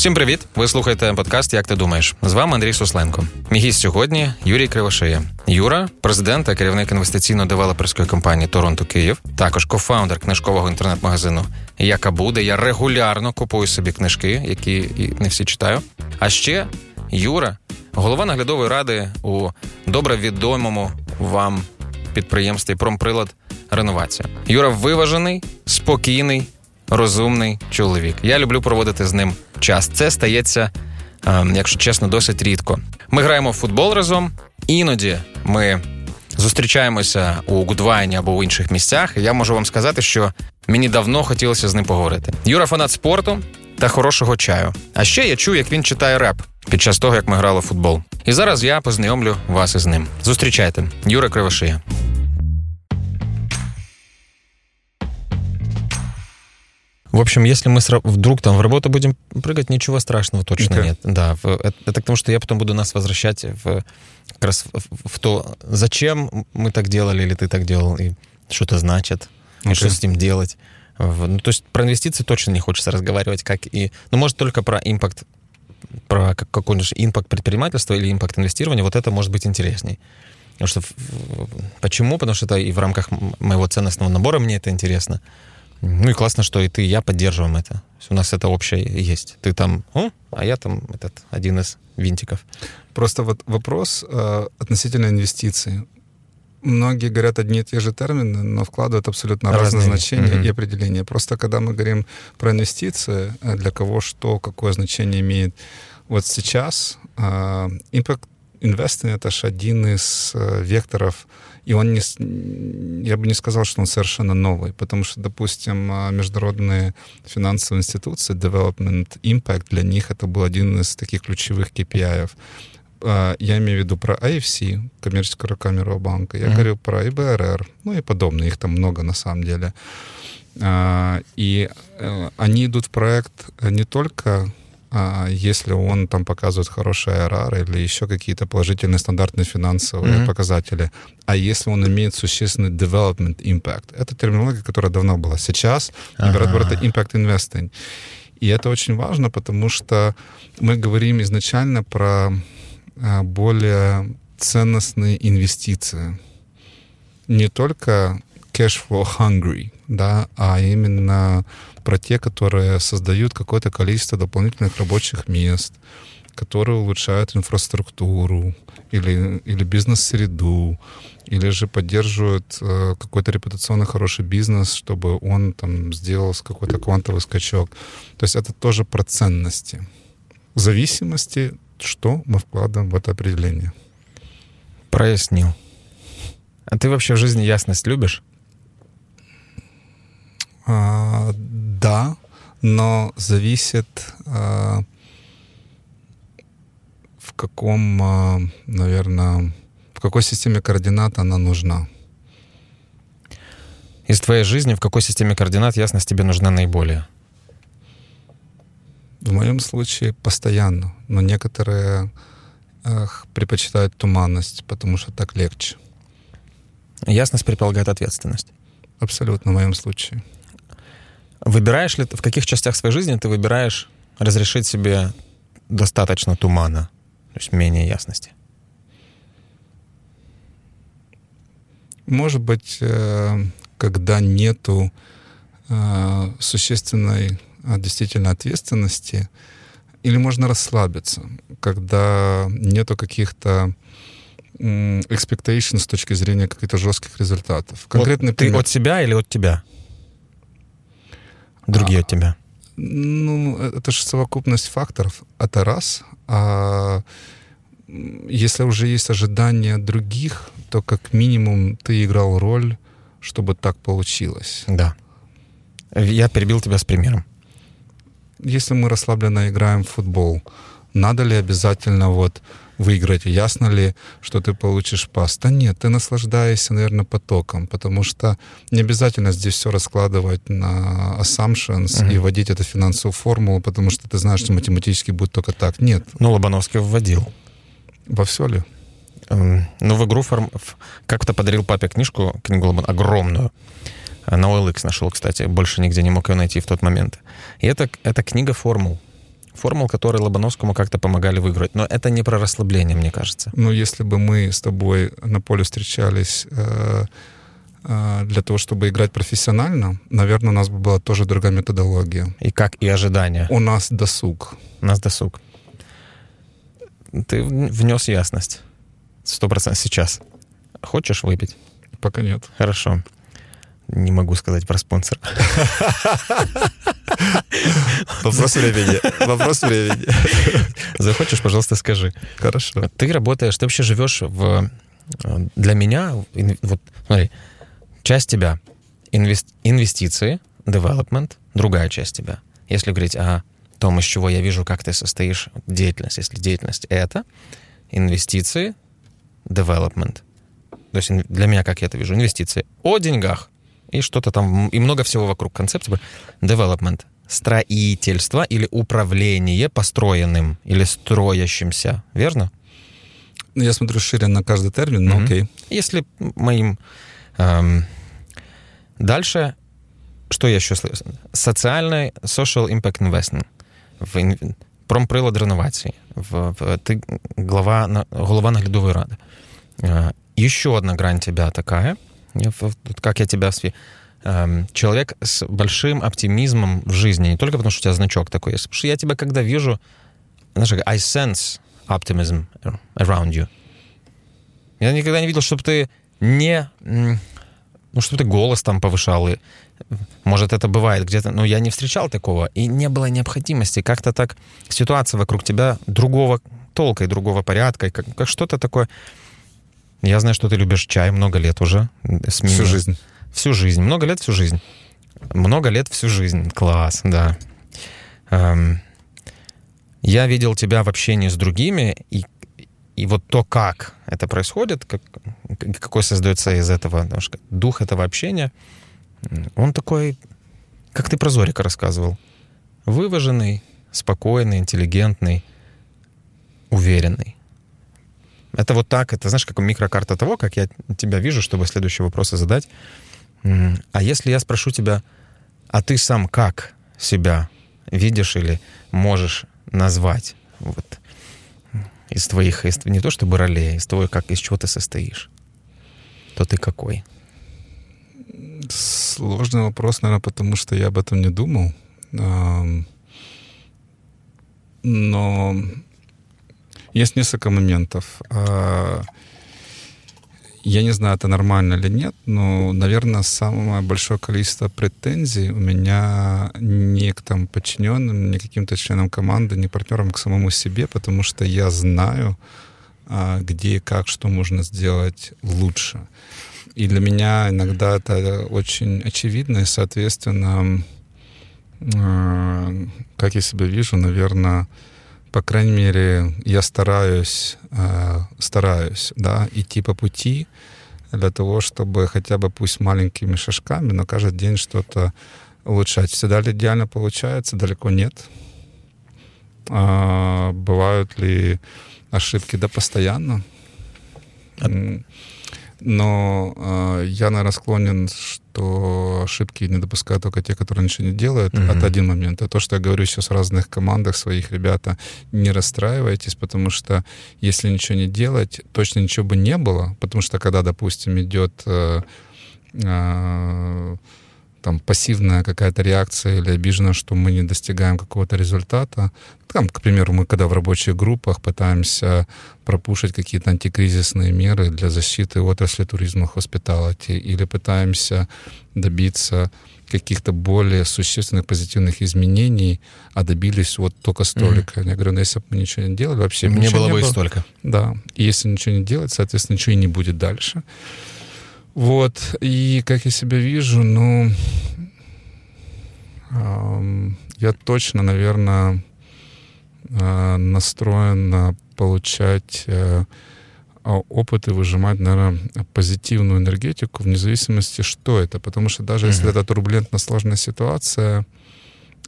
Всім привіт! Ви слухаєте подкаст Як ти думаєш? З вами Андрій Сусленко. Мій гість сьогодні Юрій Кривошея. Юра, президент та керівник інвестиційно-девелоперської компанії Торонто Київ, також кофаундер книжкового інтернет-магазину Яка буде. Я регулярно купую собі книжки, які не всі читаю. А ще Юра, голова наглядової ради у добре відомому вам підприємстві Промприлад Реновація. Юра виважений, спокійний розумний чоловік. Я люблю проводити з ним час. Це стається, ем, якщо чесно, досить рідко. Ми граємо в футбол разом. Іноді ми зустрічаємося у Гудвайні або у інших місцях. Я можу вам сказати, що мені давно хотілося з ним поговорити. Юра фанат спорту та хорошого чаю. А ще я чую, як він читає реп під час того, як ми грали в футбол. І зараз я познайомлю вас із ним. Зустрічайте, Юра Кривошия. В общем, если мы вдруг там в работу будем прыгать, ничего страшного точно okay. нет. Да, это, это потому что я потом буду нас возвращать в, как раз в, в то, зачем мы так делали или ты так делал, и что это значит, okay. и что с ним делать. Ну, то есть про инвестиции точно не хочется разговаривать, как и... Ну, может, только про импакт, про какой-нибудь импакт предпринимательства или импакт инвестирования, вот это может быть интересней. Потому что... Почему? Потому что это и в рамках моего ценностного набора мне это интересно. Ну и классно, что и ты, и я поддерживаем это. У нас это общее есть. Ты там, О, а я там этот один из винтиков. Просто вот вопрос э, относительно инвестиций. Многие говорят одни и те же термины, но вкладывают абсолютно разные, разные значения mm-hmm. и определения. Просто когда мы говорим про инвестиции, э, для кого что, какое значение имеет. Вот сейчас э, impact investing — это же один из э, векторов и он не, я бы не сказал, что он совершенно новый, потому что, допустим, а, международные финансовые институции, Development Impact, для них это был один из таких ключевых KPI. А, я имею в виду про IFC, коммерческого камеру банка, я mm-hmm. говорю про ИБРР, ну и подобные, их там много на самом деле. А, и э, они идут в проект не только если он там показывает хороший IRR или еще какие-то положительные стандартные финансовые mm-hmm. показатели, а если он имеет существенный development impact. Это терминология, которая давно была. Сейчас, например, это impact investing. И это очень важно, потому что мы говорим изначально про а, более ценностные инвестиции. Не только cash flow hungry, да, а именно про те, которые создают какое-то количество дополнительных рабочих мест, которые улучшают инфраструктуру или, или бизнес-среду, или же поддерживают э, какой-то репутационно хороший бизнес, чтобы он там сделал какой-то квантовый скачок. То есть это тоже про ценности. В зависимости, что мы вкладываем в это определение. Прояснил. А ты вообще в жизни ясность любишь? А, да, но зависит а, в каком, а, наверное, в какой системе координат она нужна. Из твоей жизни в какой системе координат ясность тебе нужна наиболее? В моем случае постоянно, но некоторые эх, предпочитают туманность, потому что так легче. Ясность предполагает ответственность. Абсолютно в моем случае. Выбираешь ли ты, в каких частях своей жизни ты выбираешь разрешить себе достаточно тумана, то есть менее ясности? Может быть, э, когда нету э, существенной а, действительно ответственности, или можно расслабиться, когда нету каких-то expectations с точки зрения каких-то жестких результатов. Конкретный вот ты пример. от себя или от тебя? Другие а, от тебя? Ну, это же совокупность факторов. Это раз. А если уже есть ожидания других, то как минимум ты играл роль, чтобы так получилось. Да. Я перебил тебя с примером. Если мы расслабленно играем в футбол, надо ли обязательно вот выиграть? Ясно ли, что ты получишь пас? Да нет, ты наслаждаешься, наверное, потоком, потому что не обязательно здесь все раскладывать на assumptions uh-huh. и вводить эту финансовую формулу, потому что ты знаешь, что математически будет только так. Нет. Ну, Лобановский вводил. Во все ли? Эм, ну, в игру форм... как-то подарил папе книжку, книгу Лобан, огромную. На OLX нашел, кстати, больше нигде не мог ее найти в тот момент. И это, это книга формул. Формул, которые Лобановскому как-то помогали выиграть. Но это не про расслабление, мне кажется. Ну, если бы мы с тобой на поле встречались э, э, для того, чтобы играть профессионально, наверное, у нас бы была тоже другая методология. И как и ожидания. У нас досуг. У нас досуг. Ты внес ясность. Сто процентов сейчас. Хочешь выпить? Пока нет. Хорошо. Не могу сказать про спонсора. Вопрос времени. Вопрос времени. Захочешь, пожалуйста, скажи. Хорошо. Ты работаешь, ты вообще живешь в... Для меня, вот, смотри, часть тебя инвестиции, development, другая часть тебя. Если говорить о том, из чего я вижу, как ты состоишь, деятельность, если деятельность это, инвестиции, development. То есть для меня, как я это вижу, инвестиции о деньгах и что-то там, и много всего вокруг концепции. Development. Строительство или управление построенным или строящимся. Верно? Ну, я смотрю шире на каждый термин, но mm-hmm. окей. Если моим... Эм, дальше, что я еще слышу? Социальный social impact investing. В, промприлад реновації. В, в, ти глава, голова наглядової ради. Э, еще одна грань тебя такая, как я тебя эм, человек с большим оптимизмом в жизни, не только потому, что у тебя значок такой есть, потому что я тебя когда вижу, знаешь, I sense optimism around you. Я никогда не видел, чтобы ты не... Ну, чтобы ты голос там повышал. И, может, это бывает где-то, но я не встречал такого. И не было необходимости. Как-то так ситуация вокруг тебя другого толка и другого порядка, как, как что-то такое я знаю, что ты любишь чай много лет уже. С всю жизнь. Всю жизнь. Много лет всю жизнь. Много лет всю жизнь. Класс, да. Эм, я видел тебя в общении с другими, и, и вот то, как это происходит, как, какой создается из этого дух этого общения, он такой, как ты про Зорика рассказывал, вываженный, спокойный, интеллигентный, уверенный. Это вот так, это, знаешь, как микрокарта того, как я тебя вижу, чтобы следующие вопросы задать. А если я спрошу тебя, а ты сам как себя видишь или можешь назвать вот, из твоих, из, не то чтобы ролей, из того, как, из чего ты состоишь, то ты какой? Сложный вопрос, наверное, потому что я об этом не думал. Но есть несколько моментов. А, я не знаю, это нормально или нет, но, наверное, самое большое количество претензий у меня не к там подчиненным, не к каким-то членам команды, не партнерам, а к самому себе, потому что я знаю, а, где и как, что можно сделать лучше. И для меня иногда это очень очевидно, и, соответственно, как я себя вижу, наверное, по крайней мере, я стараюсь, э, стараюсь, да, идти по пути для того, чтобы хотя бы пусть маленькими шажками, но каждый день что-то улучшать. Всегда ли идеально получается? Далеко нет. А, бывают ли ошибки? Да, постоянно. Но э, я, наверное, склонен, что ошибки не допускают только те, которые ничего не делают. Mm-hmm. Это один момент. А то, что я говорю сейчас в разных командах своих, ребята, не расстраивайтесь, потому что если ничего не делать, точно ничего бы не было. Потому что когда, допустим, идет... Э, э, там пассивная какая-то реакция или обижена, что мы не достигаем какого-то результата. Там, к примеру, мы когда в рабочих группах пытаемся пропушить какие-то антикризисные меры для защиты отрасли туризма, хоспиталити, или пытаемся добиться каких-то более существенных позитивных изменений, а добились вот только столько. Mm-hmm. Я говорю, ну если бы мы ничего не делали, вообще не было не бы и столько. Да. И если ничего не делать, соответственно, ничего и не будет дальше. Вот, и как я себя вижу, ну, э, я точно, наверное, э, настроен получать э, опыт и выжимать, наверное, позитивную энергетику, вне зависимости, что это. Потому что даже mm-hmm. если это турбулентно сложная ситуация,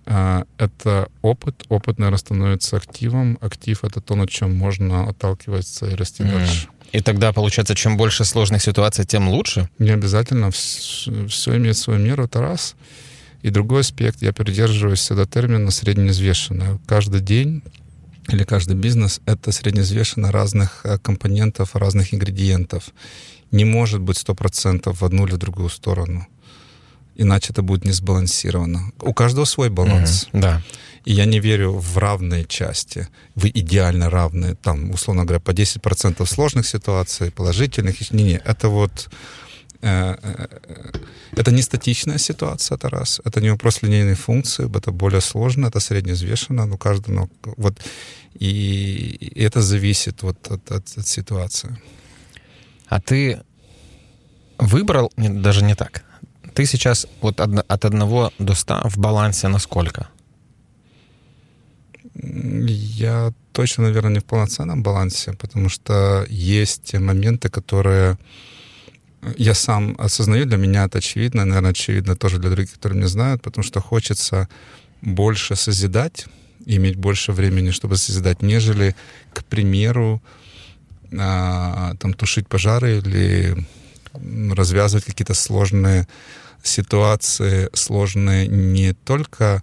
э, это опыт. Опыт, наверное, становится активом. Актив — это то, на чем можно отталкиваться и расти mm-hmm. дальше. И тогда, получается, чем больше сложных ситуаций, тем лучше? Не обязательно. Все, имеет свою меру, это раз. И другой аспект, я придерживаюсь всегда термина среднеизвешенное. Каждый день или каждый бизнес — это среднеизвешенно разных э, компонентов, разных ингредиентов. Не может быть 100% в одну или другую сторону. Иначе это будет не сбалансировано. У каждого свой баланс. Mm-hmm, да. И я не верю в равные части, в идеально равные, там, условно говоря, по 10% сложных ситуаций, положительных. Не-не, это вот Э, э, это не статичная ситуация, это раз. Это не вопрос линейной функции, это более сложно, это среднеизвешенно, но каждый, ну, вот, и, и это зависит вот от, от, от ситуации. А ты выбрал, даже не так, ты сейчас вот от 1 до 100 в балансе на сколько? Я точно, наверное, не в полноценном балансе, потому что есть моменты, которые я сам осознаю, для меня это очевидно, наверное, очевидно тоже для других, которые меня знают, потому что хочется больше созидать, иметь больше времени, чтобы созидать, нежели, к примеру, а, там тушить пожары или развязывать какие-то сложные ситуации, сложные не только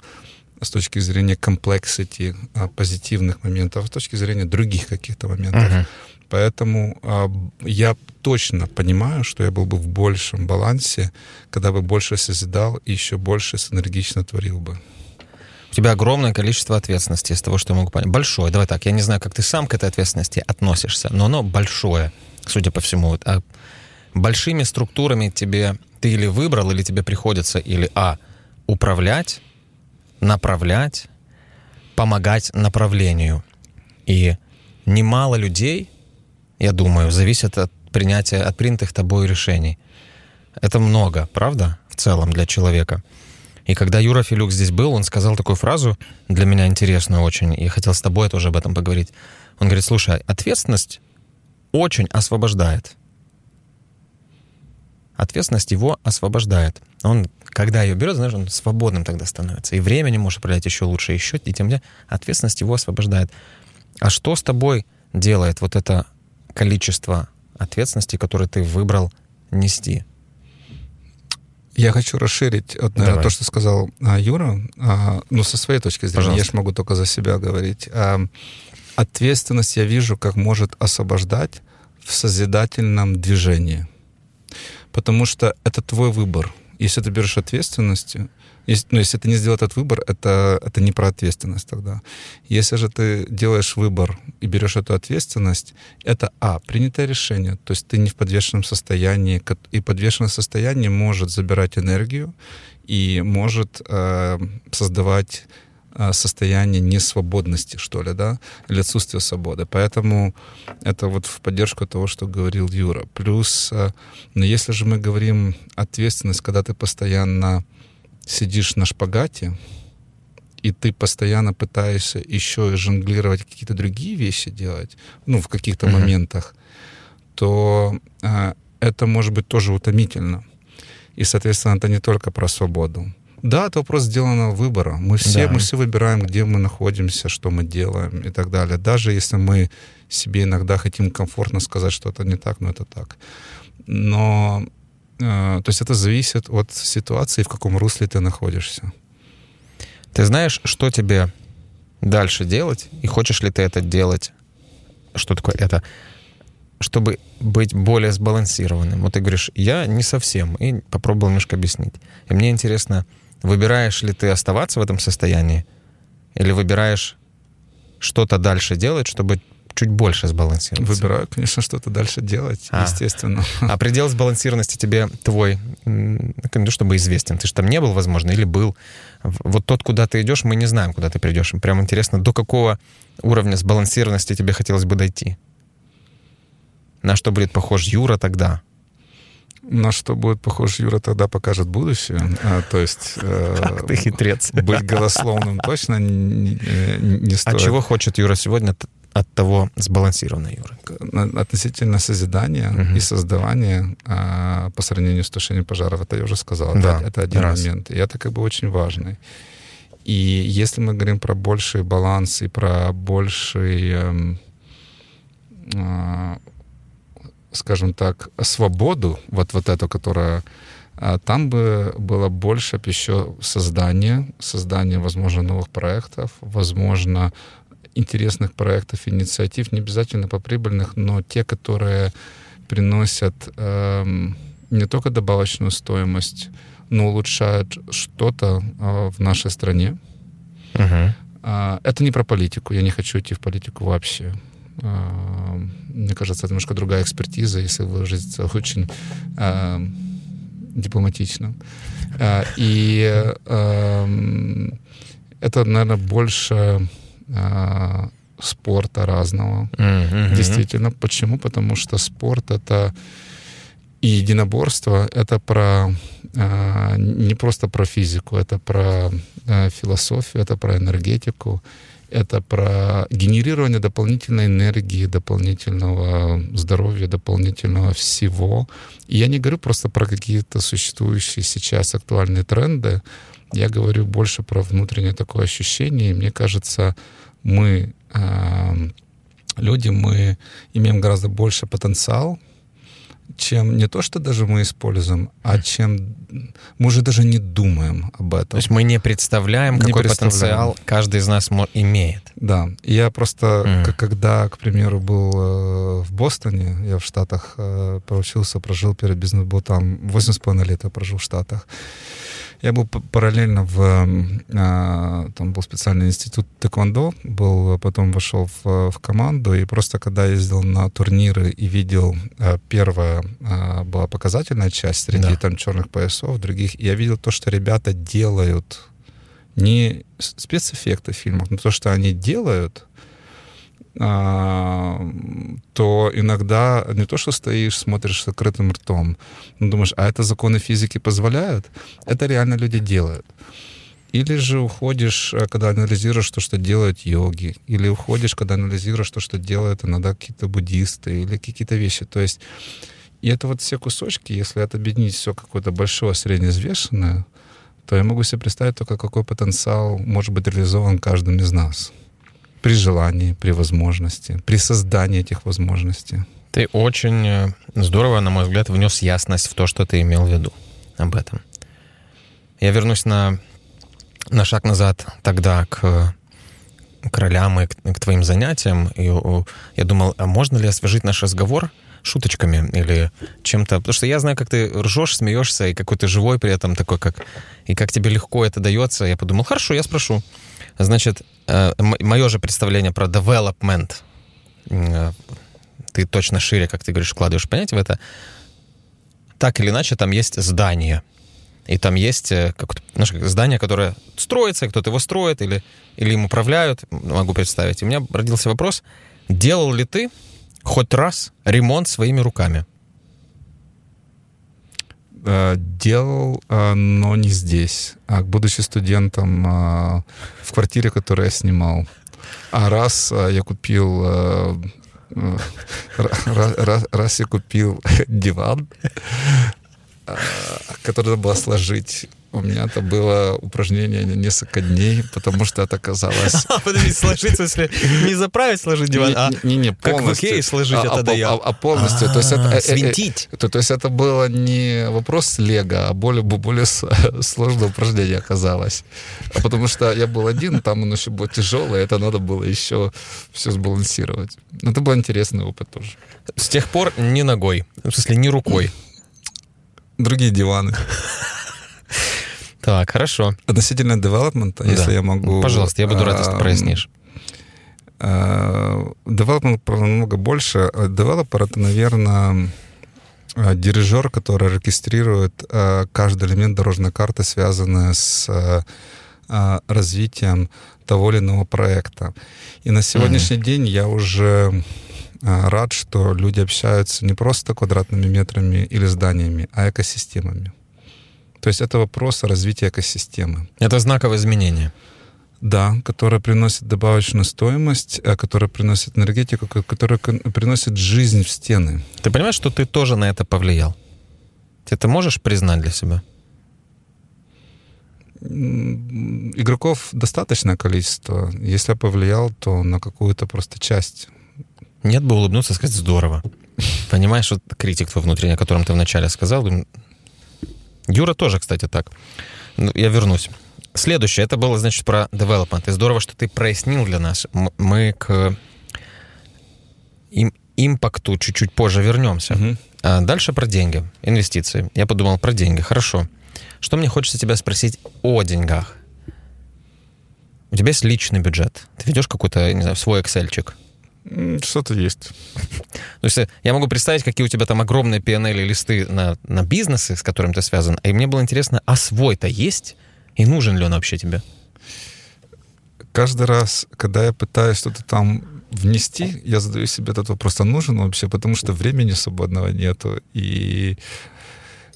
с точки зрения комплексити а, позитивных моментов, а с точки зрения других каких-то моментов. Uh-huh. Поэтому э, я точно понимаю, что я был бы в большем балансе, когда бы больше созидал и еще больше синергично творил бы. У тебя огромное количество ответственности из того, что я могу понять. Большое. Давай так, я не знаю, как ты сам к этой ответственности относишься, но оно большое, судя по всему. А большими структурами тебе ты или выбрал, или тебе приходится или а управлять, направлять, помогать направлению. И немало людей я думаю, зависит от принятия, от принятых тобой решений. Это много, правда, в целом для человека. И когда Юра Филюк здесь был, он сказал такую фразу, для меня интересную очень, и хотел с тобой тоже об этом поговорить. Он говорит, слушай, ответственность очень освобождает. Ответственность его освобождает. Он, когда ее берет, знаешь, он свободным тогда становится. И времени может управлять еще лучше, еще, и тем более ответственность его освобождает. А что с тобой делает вот это количество ответственности, которое ты выбрал нести? Я хочу расширить вот, наверное, Давай. то, что сказал а, Юра, а, ну, со своей точки зрения, Пожалуйста. я же могу только за себя говорить. А, ответственность я вижу, как может освобождать в созидательном движении. Потому что это твой выбор. Если ты берешь ответственность, если, ну, если ты не сделал этот выбор, это, это не про ответственность тогда. Если же ты делаешь выбор и берешь эту ответственность, это, а, принятое решение, то есть ты не в подвешенном состоянии, и подвешенное состояние может забирать энергию и может э, создавать состояние несвободности, что ли, да, или отсутствия свободы. Поэтому это вот в поддержку того, что говорил Юра. Плюс, э, но если же мы говорим ответственность, когда ты постоянно сидишь на шпагате, и ты постоянно пытаешься еще и жонглировать какие-то другие вещи делать, ну, в каких-то mm-hmm. моментах, то э, это может быть тоже утомительно. И, соответственно, это не только про свободу. Да, это вопрос сделанного выбора. Мы все, да. мы все выбираем, где мы находимся, что мы делаем и так далее. Даже если мы себе иногда хотим комфортно сказать, что это не так, но это так. Но то есть это зависит от ситуации, в каком русле ты находишься. Ты знаешь, что тебе дальше делать, и хочешь ли ты это делать? Что такое это? Чтобы быть более сбалансированным. Вот ты говоришь, я не совсем, и попробовал немножко объяснить. И мне интересно, выбираешь ли ты оставаться в этом состоянии, или выбираешь что-то дальше делать, чтобы чуть больше сбалансироваться? Выбираю, конечно, что-то дальше делать, а. естественно. А предел сбалансированности тебе твой, ну, чтобы известен? Ты же там не был, возможно, или был? Вот тот, куда ты идешь, мы не знаем, куда ты придешь. Прям интересно, до какого уровня сбалансированности тебе хотелось бы дойти? На что будет похож Юра тогда? На что будет похож Юра, тогда покажет будущее. А, то есть... Э, ты хитрец. Быть голословным точно не, не стоит. А чего хочет Юра сегодня? от того сбалансированной Юры? Относительно созидания угу. и создавания а, по сравнению с тушением пожаров, это я уже сказал, да, это, это один раз. момент. И это как бы очень важный. И если мы говорим про больший баланс и про больший, э, э, скажем так, свободу, вот, вот эту, которая А там бы было больше еще создания, создания, возможно, новых проектов, возможно, интересных проектов, инициатив, не обязательно по прибыльных, но те, которые приносят эм, не только добавочную стоимость, но улучшают что-то э, в нашей стране. Uh-huh. Э, это не про политику. Я не хочу идти в политику вообще. Э, мне кажется, это немножко другая экспертиза, если выразиться очень э, дипломатично. Э, и это, наверное, больше спорта разного. Mm-hmm. Действительно. Почему? Потому что спорт это и единоборство это про э, не просто про физику, это про э, философию, это про энергетику, это про генерирование дополнительной энергии, дополнительного здоровья, дополнительного всего. И я не говорю просто про какие-то существующие сейчас актуальные тренды, я говорю больше про внутреннее такое ощущение. И мне кажется, мы, э, люди, мы имеем гораздо больше потенциал, чем не то, что даже мы используем, а чем мы уже даже не думаем об этом. То есть мы не представляем, не какой представляем. потенциал каждый из нас имеет. Да. Я просто, mm. когда, к примеру, был э, в Бостоне, я в Штатах э, проучился, прожил перед бизнес-был там 8,5 лет я прожил в Штатах. Я был параллельно в... А, там был специальный институт тэквондо, был, потом вошел в, в команду, и просто когда ездил на турниры и видел... А, первая а, была показательная часть среди да. там черных поясов, других, я видел то, что ребята делают не спецэффекты в фильмах, но то, что они делают, а, то иногда не то, что стоишь, смотришь с закрытым ртом, но думаешь, а это законы физики позволяют? Это реально люди делают. Или же уходишь, э, когда анализируешь то, что делают йоги, или уходишь, когда анализируешь то, что делают иногда какие-то буддисты, или какие-то вещи. То есть, и это вот все кусочки, если это объединить все какое-то большое, среднеизвешенное, то я могу себе представить только, какой потенциал может быть реализован каждым из нас при желании, при возможности, при создании этих возможностей. Ты очень э, здорово, на мой взгляд, внес ясность в то, что ты имел в виду об этом. Я вернусь на, на шаг назад тогда к, к ролям и к, к твоим занятиям. И я думал, а можно ли освежить наш разговор шуточками или чем-то. Потому что я знаю, как ты ржешь, смеешься, и какой ты живой при этом такой, как... И как тебе легко это дается. Я подумал, хорошо, я спрошу. Значит, э, мое же представление про development, э, ты точно шире, как ты говоришь, вкладываешь понятие в это, так или иначе там есть здание. И там есть э, знаешь, здание, которое строится, кто-то его строит или, или им управляют, могу представить. И у меня родился вопрос, делал ли ты хоть раз ремонт своими руками? Э, делал, э, но не здесь. А будучи студентом э, в квартире, которую я снимал. А раз я купил раз, раз я купил диван, который надо было сложить у меня это было упражнение несколько дней, потому что это казалось... Подожди, сложить, в смысле, не заправить, сложить диван, а не, не, как в Икее сложить а, это а, а, а полностью. то есть это, а, свинтить. То, есть это было не вопрос лего, а более, более сложное упражнение оказалось. Потому что я был один, там оно еще было тяжелое, это надо было еще все сбалансировать. Но это был интересный опыт тоже. С тех пор ни ногой, в смысле, ни рукой. Другие диваны. Так, хорошо. Относительно девелопмента, да. если я могу... Пожалуйста, я буду рад, если ты прояснишь. Девелопмент намного больше. Девелопер — это, наверное, дирижер, который регистрирует каждый элемент дорожной карты, связанный с развитием того или иного проекта. И на сегодняшний mm-hmm. день я уже рад, что люди общаются не просто квадратными метрами или зданиями, а экосистемами. То есть это вопрос развития экосистемы. Это знаковое изменение. Да, которое приносит добавочную стоимость, э, которое приносит энергетику, которое приносит жизнь в стены. Ты понимаешь, что ты тоже на это повлиял? Ты это можешь признать для себя? Игроков достаточное количество. Если я повлиял, то на какую-то просто часть. Нет бы улыбнуться и сказать «здорово». Понимаешь, вот критик твой внутренний, о котором ты вначале сказал, Юра тоже, кстати, так. Ну, я вернусь. Следующее, это было, значит, про development. И здорово, что ты прояснил для нас. Мы к им, импакту чуть-чуть позже вернемся. Угу. А дальше про деньги, инвестиции. Я подумал про деньги. Хорошо. Что мне хочется тебя спросить о деньгах? У тебя есть личный бюджет. Ты ведешь какой-то, не знаю, свой эксельчик? Что-то есть. То есть я могу представить, какие у тебя там огромные PNL листы на, на бизнесы, с которым ты связан. И мне было интересно, а свой-то есть? И нужен ли он вообще тебе? Каждый раз, когда я пытаюсь что-то там внести, я задаю себе этот вопрос, а нужен он вообще, потому что времени свободного нету. И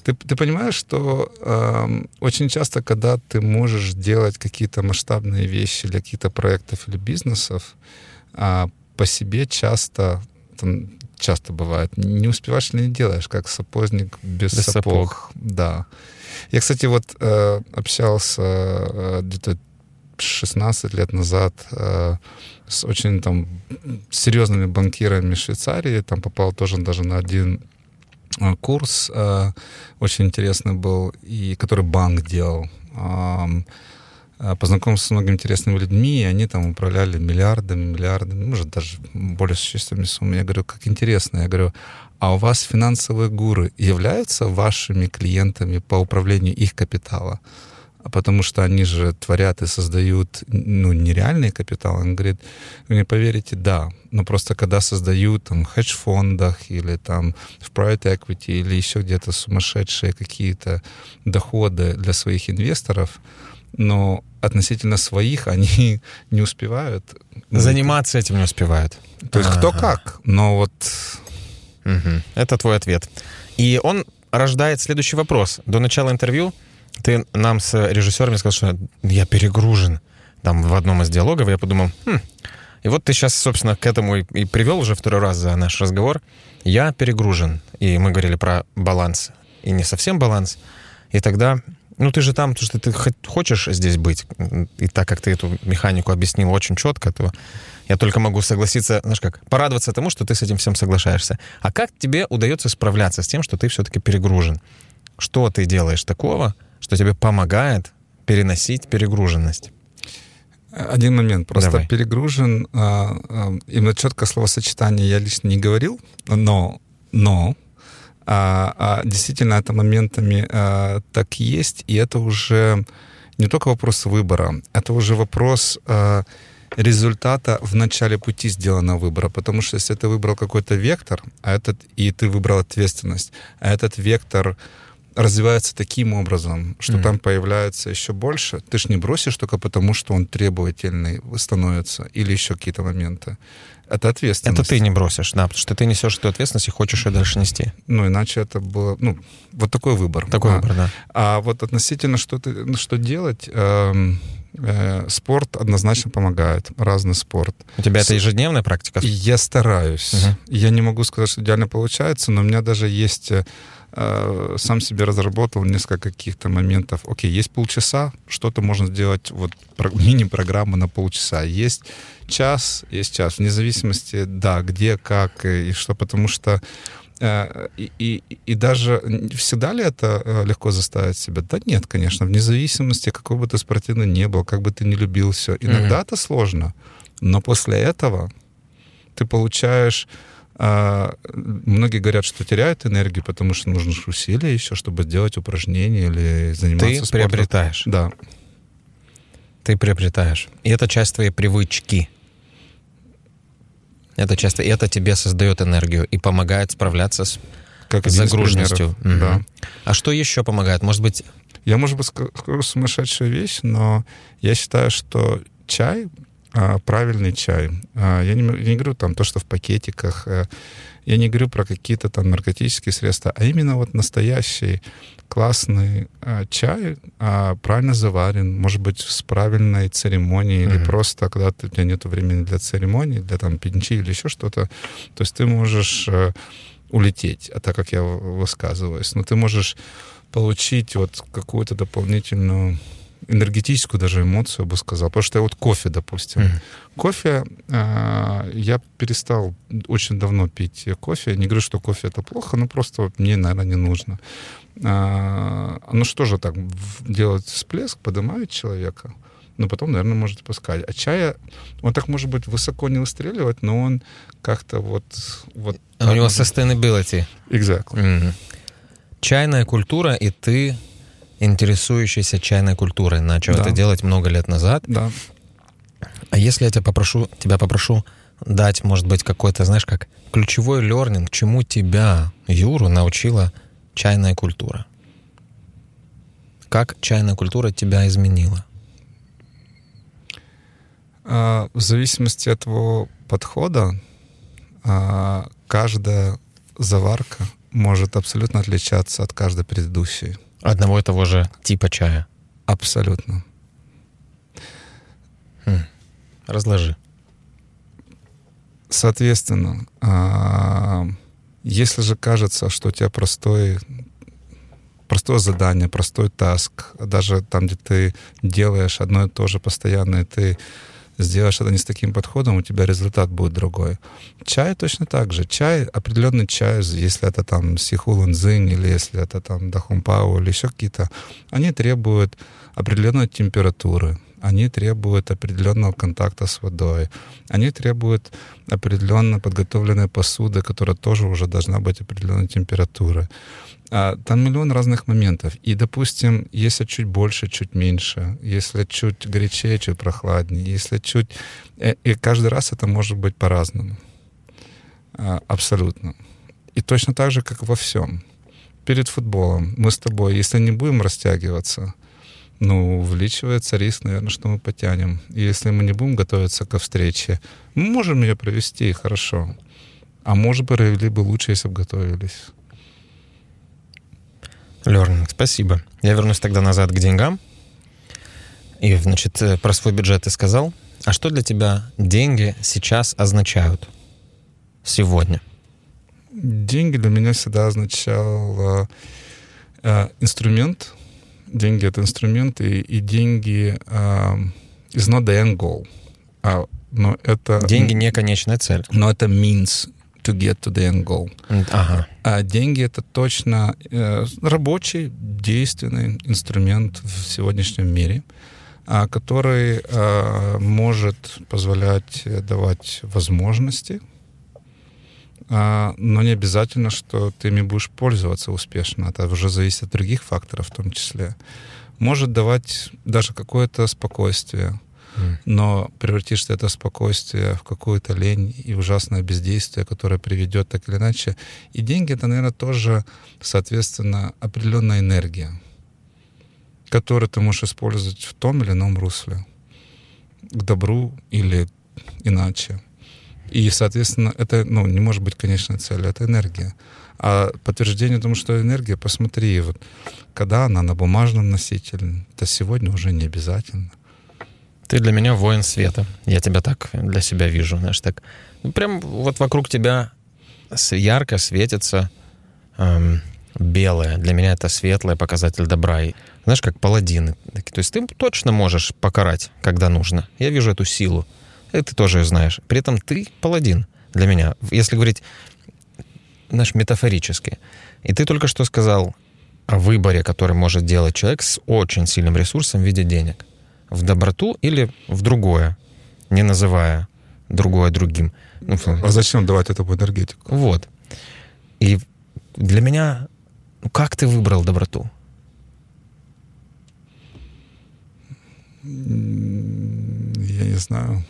ты, ты понимаешь, что э, очень часто, когда ты можешь делать какие-то масштабные вещи для каких-то проектов или бизнесов, э, по себе часто, там, часто бывает, не успеваешь или не делаешь, как сапожник без, без сапог. сапог. Да. Я, кстати, вот э, общался э, где-то 16 лет назад э, с очень там серьезными банкирами Швейцарии, там попал тоже даже на один э, курс э, очень интересный был, и который банк делал. Э, познакомился с многими интересными людьми, и они там управляли миллиардами, миллиардами, может, даже более существенными суммами. Я говорю, как интересно. Я говорю, а у вас финансовые гуры являются вашими клиентами по управлению их капитала? А потому что они же творят и создают ну, нереальный капитал. Он говорит, вы не поверите, да, но просто когда создают там, в хедж-фондах или там в private equity или еще где-то сумасшедшие какие-то доходы для своих инвесторов, но относительно своих они не успевают. Заниматься этим не успевают. То есть кто как, но вот... Угу. Это твой ответ. И он рождает следующий вопрос. До начала интервью ты нам с режиссерами сказал, что я перегружен. Там в одном из диалогов я подумал, хм. И вот ты сейчас, собственно, к этому и, и привел уже второй раз за наш разговор. Я перегружен. И мы говорили про баланс. И не совсем баланс. И тогда ну, ты же там, потому что ты хочешь здесь быть. И так как ты эту механику объяснил очень четко, то я только могу согласиться, знаешь как, порадоваться тому, что ты с этим всем соглашаешься. А как тебе удается справляться с тем, что ты все-таки перегружен? Что ты делаешь такого, что тебе помогает переносить перегруженность? Один момент. Просто Давай. перегружен, а, а, именно четкое словосочетание я лично не говорил, но, но а, а действительно это моментами а, так есть, и это уже не только вопрос выбора, это уже вопрос а, результата в начале пути сделанного выбора. Потому что если ты выбрал какой-то вектор, а этот, и ты выбрал ответственность, а этот вектор развивается таким образом, что mm-hmm. там появляется еще больше, ты ж не бросишь только потому, что он требовательный становится, или еще какие-то моменты. Это ответственность. Это ты не бросишь, да, потому что ты несешь эту ответственность и хочешь ее дальше нести. Ну, иначе это было, ну, вот такой выбор. Такой а, выбор, да. А вот относительно, что, ты, ну, что делать, э, э, спорт однозначно помогает, разный спорт. У тебя С... это ежедневная практика? Я стараюсь. Угу. Я не могу сказать, что идеально получается, но у меня даже есть э, сам себе разработал несколько каких-то моментов. Окей, есть полчаса, что-то можно сделать, вот мини-программа на полчаса. Есть час, есть час, вне зависимости, да, где, как и что, потому что э, и, и, и даже всегда ли это э, легко заставить себя? Да нет, конечно, вне зависимости, какой бы ты спортивный не был, как бы ты не любил все. Иногда mm-hmm. это сложно, но после этого ты получаешь а многие говорят, что теряют энергию, потому что нужно усилия еще, чтобы сделать упражнения или заниматься Ты спортом. приобретаешь. Да. Ты приобретаешь. И это часть твоей привычки. Это часто, и это тебе создает энергию и помогает справляться с как загруженностью. Угу. Да. А что еще помогает? Может быть... Я, может быть, скажу сумасшедшую вещь, но я считаю, что чай а, правильный чай. А, я не, не говорю там то, что в пакетиках. Э, я не говорю про какие-то там наркотические средства, а именно вот настоящий классный а, чай, правильно заварен, может быть, с правильной церемонией, mm-hmm. или просто когда ты, у тебя нет времени для церемонии, для там пинчи или еще что-то. То есть ты можешь э, улететь, а так как я высказываюсь, но ты можешь получить вот какую-то дополнительную энергетическую даже эмоцию, я бы сказал. Потому что вот кофе, допустим. Mm-hmm. Кофе, э, я перестал очень давно пить кофе. Я не говорю, что кофе это плохо, но просто вот мне, наверное, не нужно. Э, ну что же так, делать всплеск, поднимает человека но потом, наверное, может пускать. А чая, он так, может быть, высоко не выстреливать, но он как-то вот... вот а у него sustainability. Exactly. Mm-hmm. Чайная культура, и ты интересующийся чайной культурой. Начал да. это делать много лет назад. Да. А если я тебя попрошу, тебя попрошу дать, может быть, какой-то, знаешь, как ключевой лернинг, чему тебя, Юру, научила чайная культура? Как чайная культура тебя изменила? А, в зависимости от твоего подхода, а, каждая заварка может абсолютно отличаться от каждой предыдущей. Одного и того же типа чая. Абсолютно. Хм. Разложи. Соответственно, а, если же кажется, что у тебя простой, простое задание, простой таск, даже там, где ты делаешь одно и то же постоянно, и ты сделаешь это не с таким подходом, у тебя результат будет другой. Чай точно так же. Чай, определенный чай, если это там сихулунзинь или если это там дахумпау или еще какие-то, они требуют определенной температуры, они требуют определенного контакта с водой, они требуют определенно подготовленной посуды, которая тоже уже должна быть определенной температуры. А, там миллион разных моментов. И, допустим, если чуть больше, чуть меньше, если чуть горячее, чуть прохладнее, если чуть... Э, и каждый раз это может быть по-разному. А, абсолютно. И точно так же, как во всем. Перед футболом мы с тобой, если не будем растягиваться, ну, увеличивается риск, наверное, что мы потянем. И если мы не будем готовиться ко встрече, мы можем ее провести провели А может быть, провели бы лучше, если бы готовились. Learning, спасибо. Я вернусь тогда назад к деньгам. И, значит, э, про свой бюджет ты сказал. А что для тебя деньги сейчас означают? Сегодня? Деньги для меня всегда означал э, э, инструмент. Деньги — это инструмент, и, и деньги э, is not the end goal. А, но это... Деньги не конечная цель. Но это means to get to the end goal. Ага. А деньги это точно э, рабочий, действенный инструмент в сегодняшнем мире, э, который э, может позволять давать возможности, э, но не обязательно, что ты ими будешь пользоваться успешно. Это уже зависит от других факторов в том числе. Может давать даже какое-то спокойствие, но превратишь это спокойствие в какую-то лень и ужасное бездействие, которое приведет так или иначе. И деньги — это, наверное, тоже, соответственно, определенная энергия, которую ты можешь использовать в том или ином русле, к добру или иначе. И, соответственно, это ну, не может быть конечной целью, это энергия. А подтверждение тому, что энергия, посмотри, вот, когда она на бумажном носителе, это сегодня уже не обязательно. Ты для меня воин света. Я тебя так для себя вижу, знаешь, так. Ну, прям вот вокруг тебя ярко светится эм, белое. Для меня это светлый показатель добра. И, знаешь, как паладины. То есть ты точно можешь покарать, когда нужно. Я вижу эту силу. Ты тоже знаешь. При этом ты паладин для меня. Если говорить, знаешь, метафорически. И ты только что сказал о выборе, который может делать человек с очень сильным ресурсом в виде денег в доброту или в другое, не называя другое другим. Ну, а зачем давать эту энергетику? Вот. И для меня, ну как ты выбрал доброту? Я не знаю.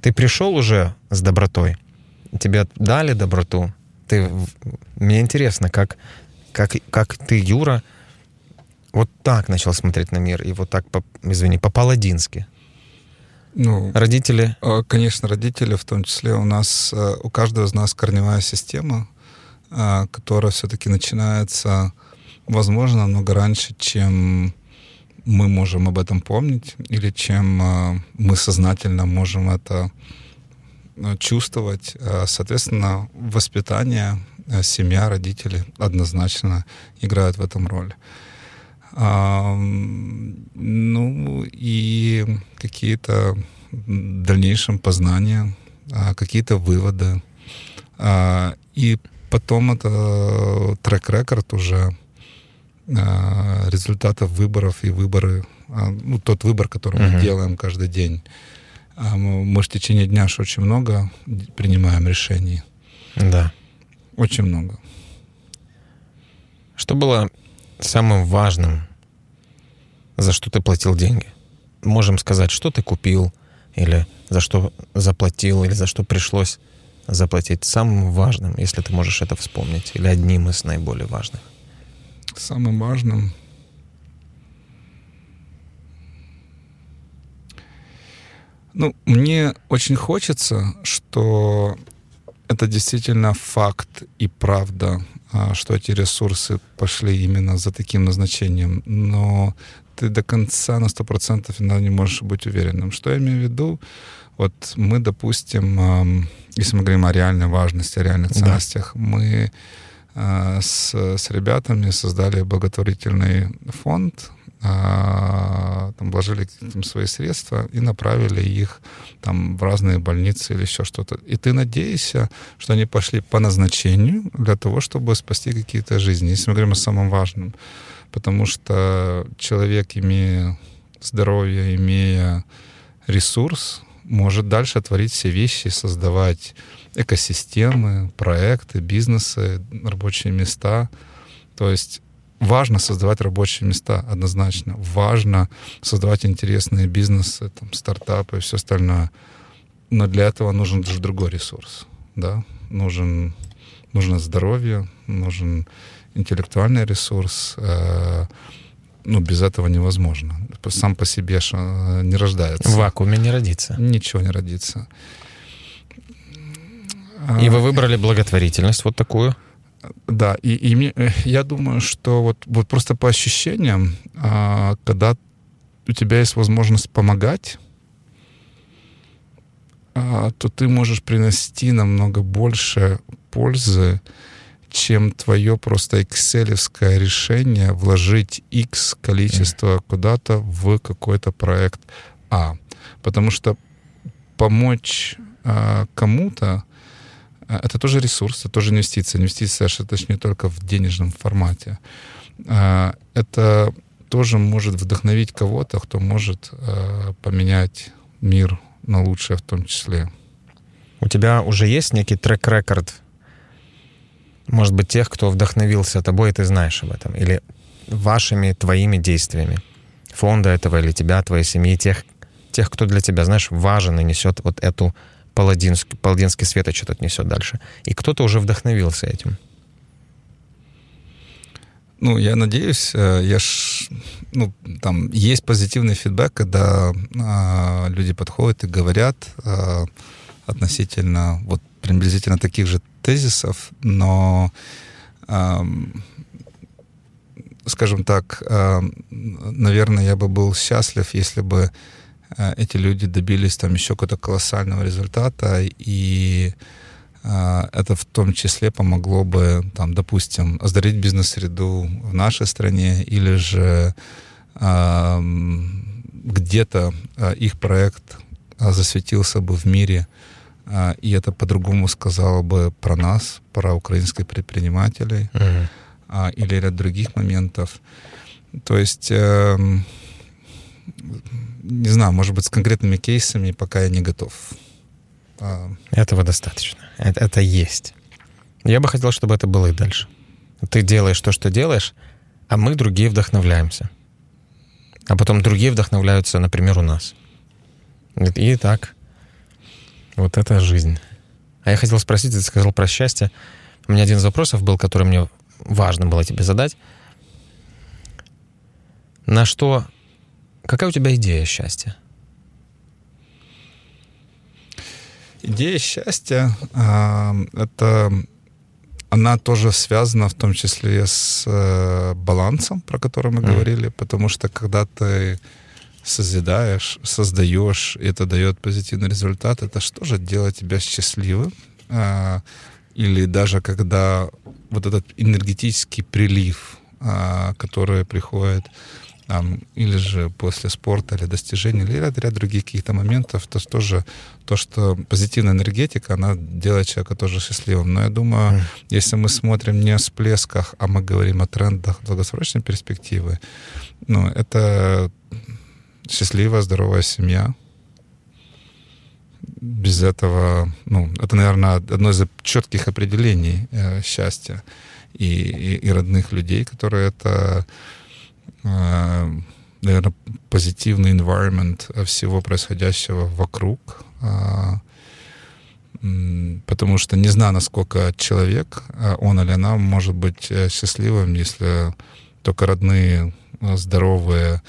Ты пришел уже с добротой? Тебе дали доброту? Ты... Мне интересно, как, как, как ты, Юра, вот так начал смотреть на мир, и вот так, по, извини, по-паладински. Ну, родители? А, конечно, родители, в том числе у нас, э, у каждого из нас корневая система, а, которая все-таки начинается, возможно, намного раньше, чем мы можем об этом помнить, или чем а, мы сознательно можем это э, чувствовать. Соответственно, воспитание, семья, родители однозначно играют в этом роль. А, ну и какие-то в дальнейшем познания, а, какие-то выводы. А, и потом это трек-рекорд уже а, результатов выборов и выборы, а, ну, тот выбор, который uh-huh. мы делаем каждый день. А мы в течение дня же очень много принимаем решений. Да. Очень много. Что было самым важным, за что ты платил деньги? Можем сказать, что ты купил, или за что заплатил, или за что пришлось заплатить. Самым важным, если ты можешь это вспомнить, или одним из наиболее важных. Самым важным Ну, мне очень хочется, что это действительно факт и правда, а, что эти ресурсы пошли именно за таким назначением. Но ты до конца на сто процентов не можешь быть уверенным. Что я имею в виду? Вот мы, допустим, если мы говорим о реальной важности, о реальных ценностях, да. мы с, с ребятами создали благотворительный фонд, а, там вложили там, свои средства и направили их там в разные больницы или еще что-то. И ты надеешься, что они пошли по назначению для того, чтобы спасти какие-то жизни. Если мы говорим о самом важном. Потому что человек, имея здоровье, имея ресурс, может дальше творить все вещи, создавать экосистемы, проекты, бизнесы, рабочие места. То есть важно создавать рабочие места однозначно. Важно создавать интересные бизнесы, там, стартапы и все остальное. Но для этого нужен даже другой ресурс. Да? Нужен, нужно здоровье, нужен интеллектуальный ресурс. Э, ну, без этого невозможно. Сам по себе э, не рождается. В вакууме не родится. Ничего не родится. И вы выбрали благотворительность вот такую? Да, и, и мне, э, я думаю, что вот, вот просто по ощущениям, а, когда у тебя есть возможность помогать, а, то ты можешь принести намного больше пользы, чем твое просто экселевское решение вложить X количество mm. куда-то в какой-то проект А. Потому что помочь а, кому-то а, это тоже ресурс, это тоже инвестиция. Инвестиция, это же не только в денежном формате. А, это тоже может вдохновить кого-то, кто может а, поменять мир на лучшее в том числе. У тебя уже есть некий трек-рекорд, может быть, тех, кто вдохновился тобой, и ты знаешь об этом, или вашими, твоими действиями фонда этого или тебя, твоей семьи, тех, тех, кто для тебя, знаешь, важен и несет вот эту паладинский, паладинский свет что-то несет дальше. И кто-то уже вдохновился этим. Ну, я надеюсь, э, я ж, ну, там есть позитивный фидбэк, когда а, люди подходят и говорят а, относительно вот приблизительно таких же тезисов, но, а, скажем так, а, наверное, я бы был счастлив, если бы Э, эти люди добились там еще какого-то колоссального результата, и э, это в том числе помогло бы, там, допустим, оздоровить бизнес-среду в нашей стране, или же где-то э, их проект засветился бы в мире, и это по-другому сказало бы про нас, про украинских предпринимателей uh-huh. или ряд других моментов. То есть эм, не знаю, может быть, с конкретными кейсами пока я не готов. А, Этого достаточно. Это, это есть. Я бы хотел, чтобы это было и дальше. Ты делаешь то, что делаешь, а мы другие вдохновляемся. А потом другие вдохновляются, например, у нас. И так. Вот это жизнь. А я хотел спросить, ты сказал про счастье. У меня один из вопросов был, который мне важно было тебе задать. На что Какая у тебя идея счастья? Идея счастья э, это она тоже связана в том числе с э, балансом, про который мы mm. говорили, потому что когда ты созидаешь, создаешь, и это дает позитивный результат, это что же делает тебя счастливым? Э, или даже когда вот этот энергетический прилив а, которые приходят там, или же после спорта, или достижений, или ряд, ряд других каких-то моментов, то тоже то, что позитивная энергетика, она делает человека тоже счастливым. Но я думаю, если мы смотрим не о всплесках, а мы говорим о трендах долгосрочной перспективы, ну, это счастливая, здоровая семья. Без этого, ну, это, наверное, одно из четких определений э, счастья и, и, и родных людей, которые это наверное, позитивный environment всего происходящего вокруг, а, потому что не знаю, насколько человек, а он или она, может быть э, счастливым, если только родные, э, здоровые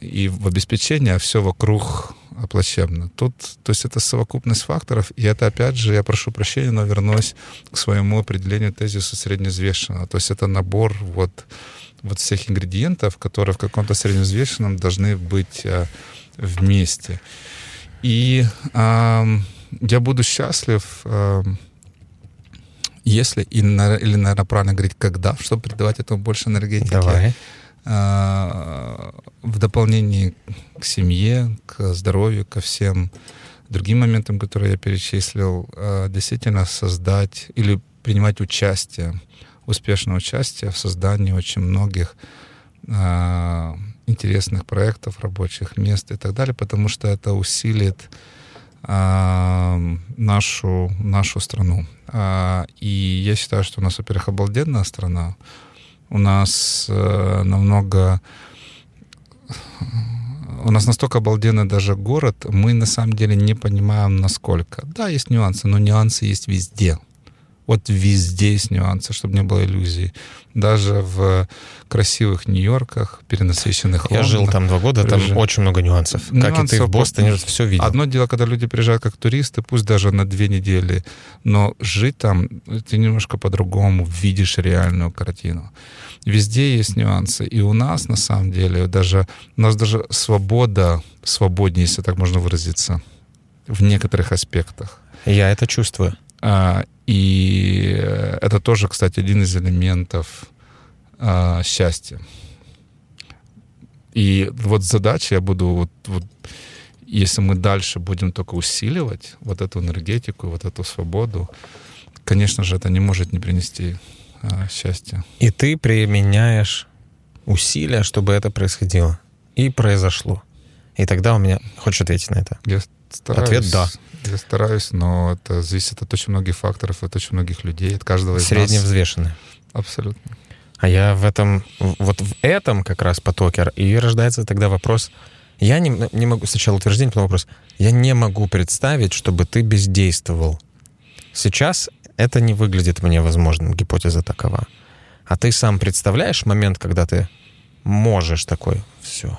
и в обеспечении, а все вокруг плачевно. Тут, то есть это совокупность факторов, и это, опять же, я прошу прощения, но вернусь к своему определению тезиса среднеизвешенного. То есть это набор вот вот всех ингредиентов, которые в каком-то средневзвешенном должны быть э, вместе. И э, я буду счастлив, э, если, и, или, наверное, правильно говорить, когда, чтобы придавать этому больше энергетики. Давай. Э, в дополнении к семье, к здоровью, ко всем другим моментам, которые я перечислил, э, действительно создать или принимать участие успешное участие в создании очень многих э, интересных проектов, рабочих мест и так далее, потому что это усилит э, нашу, нашу страну. Э, и я считаю, что у нас, во-первых, обалденная страна. У нас э, намного у нас настолько обалденный даже город, мы на самом деле не понимаем, насколько. Да, есть нюансы, но нюансы есть везде. Вот везде есть нюансы, чтобы не было иллюзий. Даже в красивых Нью-Йорках, перенасыщенных Я жил там два года, там Прижи... очень много нюансов. нюансов. Как и ты в Бостоне все видел. Одно дело, когда люди приезжают как туристы, пусть даже на две недели, но жить там ты немножко по-другому видишь реальную картину. Везде есть нюансы. И у нас, на самом деле, даже, у нас даже свобода, свободнее, если так можно выразиться, в некоторых аспектах. Я это чувствую. А, и это тоже, кстати, один из элементов а, счастья. И вот задача я буду, вот, вот, если мы дальше будем только усиливать вот эту энергетику, вот эту свободу, конечно же, это не может не принести а, счастья. И ты применяешь усилия, чтобы это происходило. И произошло. И тогда у меня... Хочешь ответить на это? Я стараюсь. Ответ — да. Я стараюсь, но это зависит от очень многих факторов, от очень многих людей, от каждого из Средневзвешенный. нас. Абсолютно. А я в этом, вот в этом как раз потоке, и рождается тогда вопрос, я не, не могу, сначала утверждение, потом вопрос, я не могу представить, чтобы ты бездействовал. Сейчас это не выглядит мне возможным, гипотеза такова. А ты сам представляешь момент, когда ты можешь такой, все,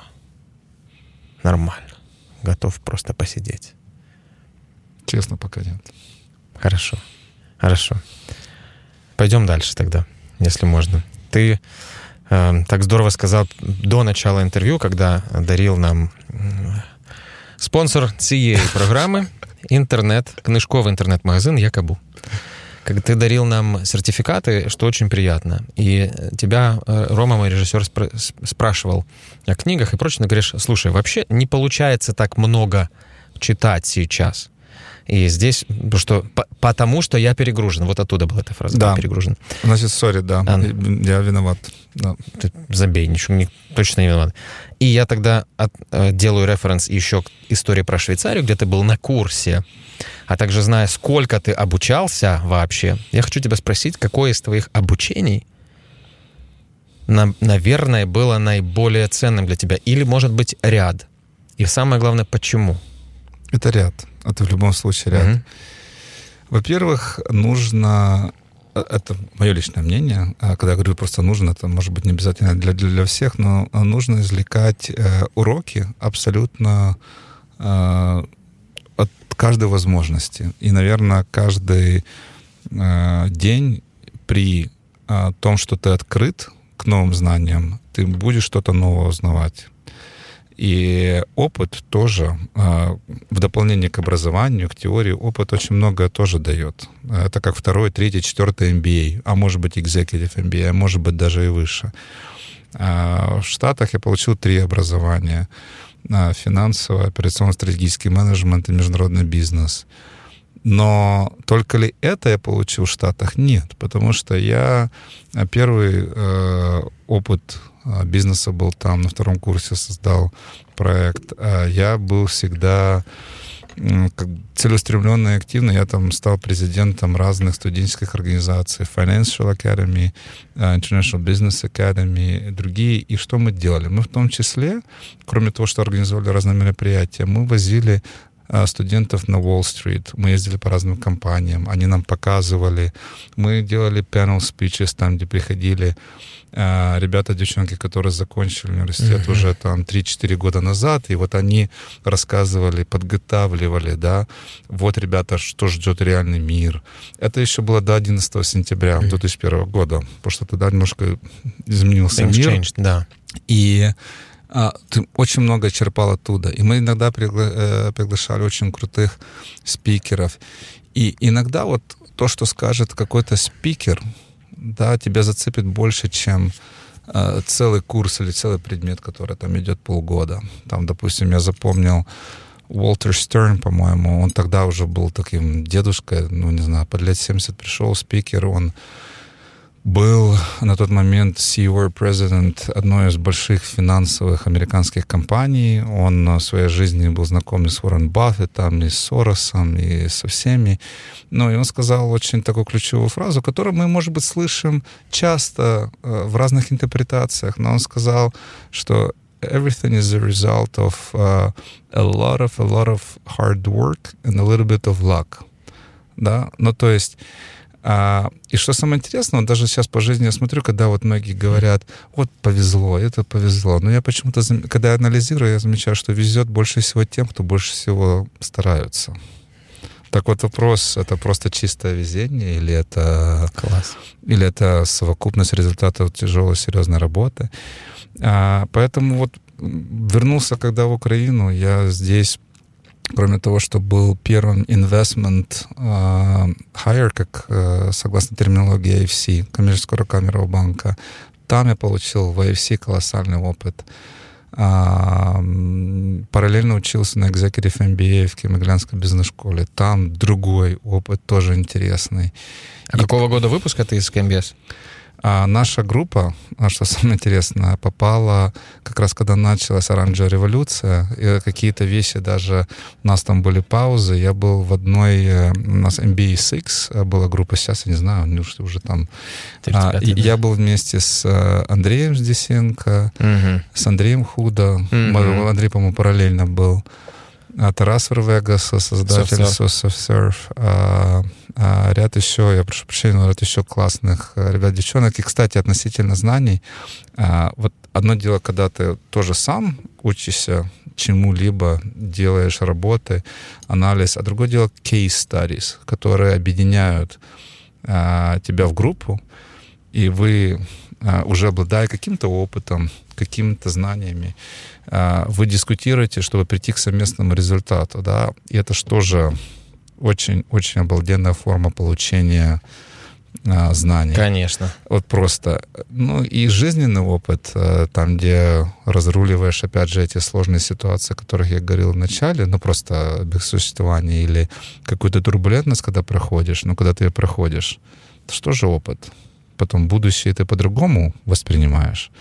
нормально, готов просто посидеть. Честно, пока нет. Хорошо. Хорошо. Пойдем дальше тогда, если можно. Ты э, так здорово сказал до начала интервью, когда дарил нам спонсор цієї программы интернет, книжковый интернет-магазин Якобу. Как ты дарил нам сертификаты, что очень приятно. И тебя э, Рома, мой режиссер, спр- спрашивал о книгах и прочее. Говоришь, слушай, вообще не получается так много читать сейчас. И здесь, что, потому что я перегружен. Вот оттуда была эта фраза. Да. Перегружен. Значит, сори, да. А, я виноват. Да. Ты забей, ничего не, точно не виноват. И я тогда от, э, делаю референс еще к истории про Швейцарию, где ты был на курсе, а также зная, сколько ты обучался вообще, я хочу тебя спросить, какое из твоих обучений на, наверное, было наиболее ценным для тебя? Или, может быть, ряд? И самое главное, почему? Это ряд. Это в любом случае ряд. Угу. Во-первых, нужно э, это мое личное мнение. А когда я говорю просто нужно, это может быть не обязательно для, для всех, но нужно извлекать э, уроки абсолютно э, от каждой возможности. И, наверное, каждый э, день при э, том, что ты открыт к новым знаниям, ты будешь что-то новое узнавать. И опыт тоже, а, в дополнение к образованию, к теории, опыт очень многое тоже дает. Это как второй, третий, четвертый MBA, а может быть executive MBA, а может быть даже и выше. А, в Штатах я получил три образования. Финансовое, операционно-стратегический менеджмент и международный бизнес. Но только ли это я получил в Штатах? Нет, потому что я первый э, опыт а, бизнеса был там, на втором курсе создал проект. А я был всегда как целеустремленно и активно. Я там стал президентом разных студенческих организаций, Financial Academy, а, International Business Academy, другие. И что мы делали? Мы в том числе, кроме того, что организовали разные мероприятия, мы возили студентов на Уолл-стрит. Мы ездили по разным компаниям, они нам показывали. Мы делали panel speeches там, где приходили а, ребята, девчонки, которые закончили университет mm-hmm. уже там 3-4 года назад, и вот они рассказывали, подготавливали, да, вот, ребята, что ждет реальный мир. Это еще было до 11 сентября mm-hmm. 2001 года, потому что тогда немножко изменился Things мир. Changed, да. И а, ты очень много черпал оттуда. И мы иногда пригла- э, приглашали очень крутых спикеров. И иногда вот то, что скажет какой-то спикер, да, тебя зацепит больше, чем э, целый курс или целый предмет, который там идет полгода. Там, допустим, я запомнил Уолтер Стерн, по-моему, он тогда уже был таким дедушкой, ну, не знаю, под лет 70 пришел спикер, он был на тот момент CEO президент одной из больших финансовых американских компаний. Он в своей жизни был знаком и с Уоррен Баффетом, и с Соросом, и со всеми. Ну, и он сказал очень такую ключевую фразу, которую мы, может быть, слышим часто э, в разных интерпретациях, но он сказал, что everything is a result of uh, a lot of a lot of hard work and a little bit of luck. Да? Ну, то есть а, и что самое интересное, вот даже сейчас по жизни я смотрю, когда вот многие говорят, вот повезло, это повезло. Но я почему-то, когда я анализирую, я замечаю, что везет больше всего тем, кто больше всего стараются. Так вот вопрос, это просто чистое везение или это, Класс. или это совокупность результатов тяжелой, серьезной работы. А, поэтому вот вернулся когда в Украину, я здесь кроме того, что был первым investment uh, hire, как uh, согласно терминологии AFC, коммерческого камерного банка, там я получил в AFC колоссальный опыт. Uh, параллельно учился на Executive MBA в Кемиглянской бизнес-школе. Там другой опыт, тоже интересный. А И... какого года выпуска ты из КМБС? А наша группа, а что самое интересное, попала как раз когда началась оранжевая революция, и какие-то вещи даже, у нас там были паузы, я был в одной, э, у нас MBA 6 э, была группа, сейчас я не знаю, неужели уже там. А, я был вместе с э, Андреем Здесенко, угу. с Андреем Худо, угу. Андрей, по-моему, параллельно был. А Тарас Вервегас, создатель SoftServe, а, а ряд еще, я прошу прощения, ряд еще классных э, ребят, девчонок. И, кстати, относительно знаний, а, вот одно дело, когда ты тоже сам учишься чему-либо, делаешь работы, анализ, а другое дело case studies, которые объединяют а, тебя в группу, и вы, а, уже обладая каким-то опытом, какими-то знаниями, а, вы дискутируете, чтобы прийти к совместному результату, да, и это же очень-очень обалденная форма получения а, знаний. Конечно. Вот просто. Ну и жизненный опыт, а, там, где разруливаешь, опять же, эти сложные ситуации, о которых я говорил в начале, ну просто без существования, или какую-то турбулентность, когда проходишь, ну когда ты ее проходишь, что же опыт? Потом будущее ты по-другому воспринимаешь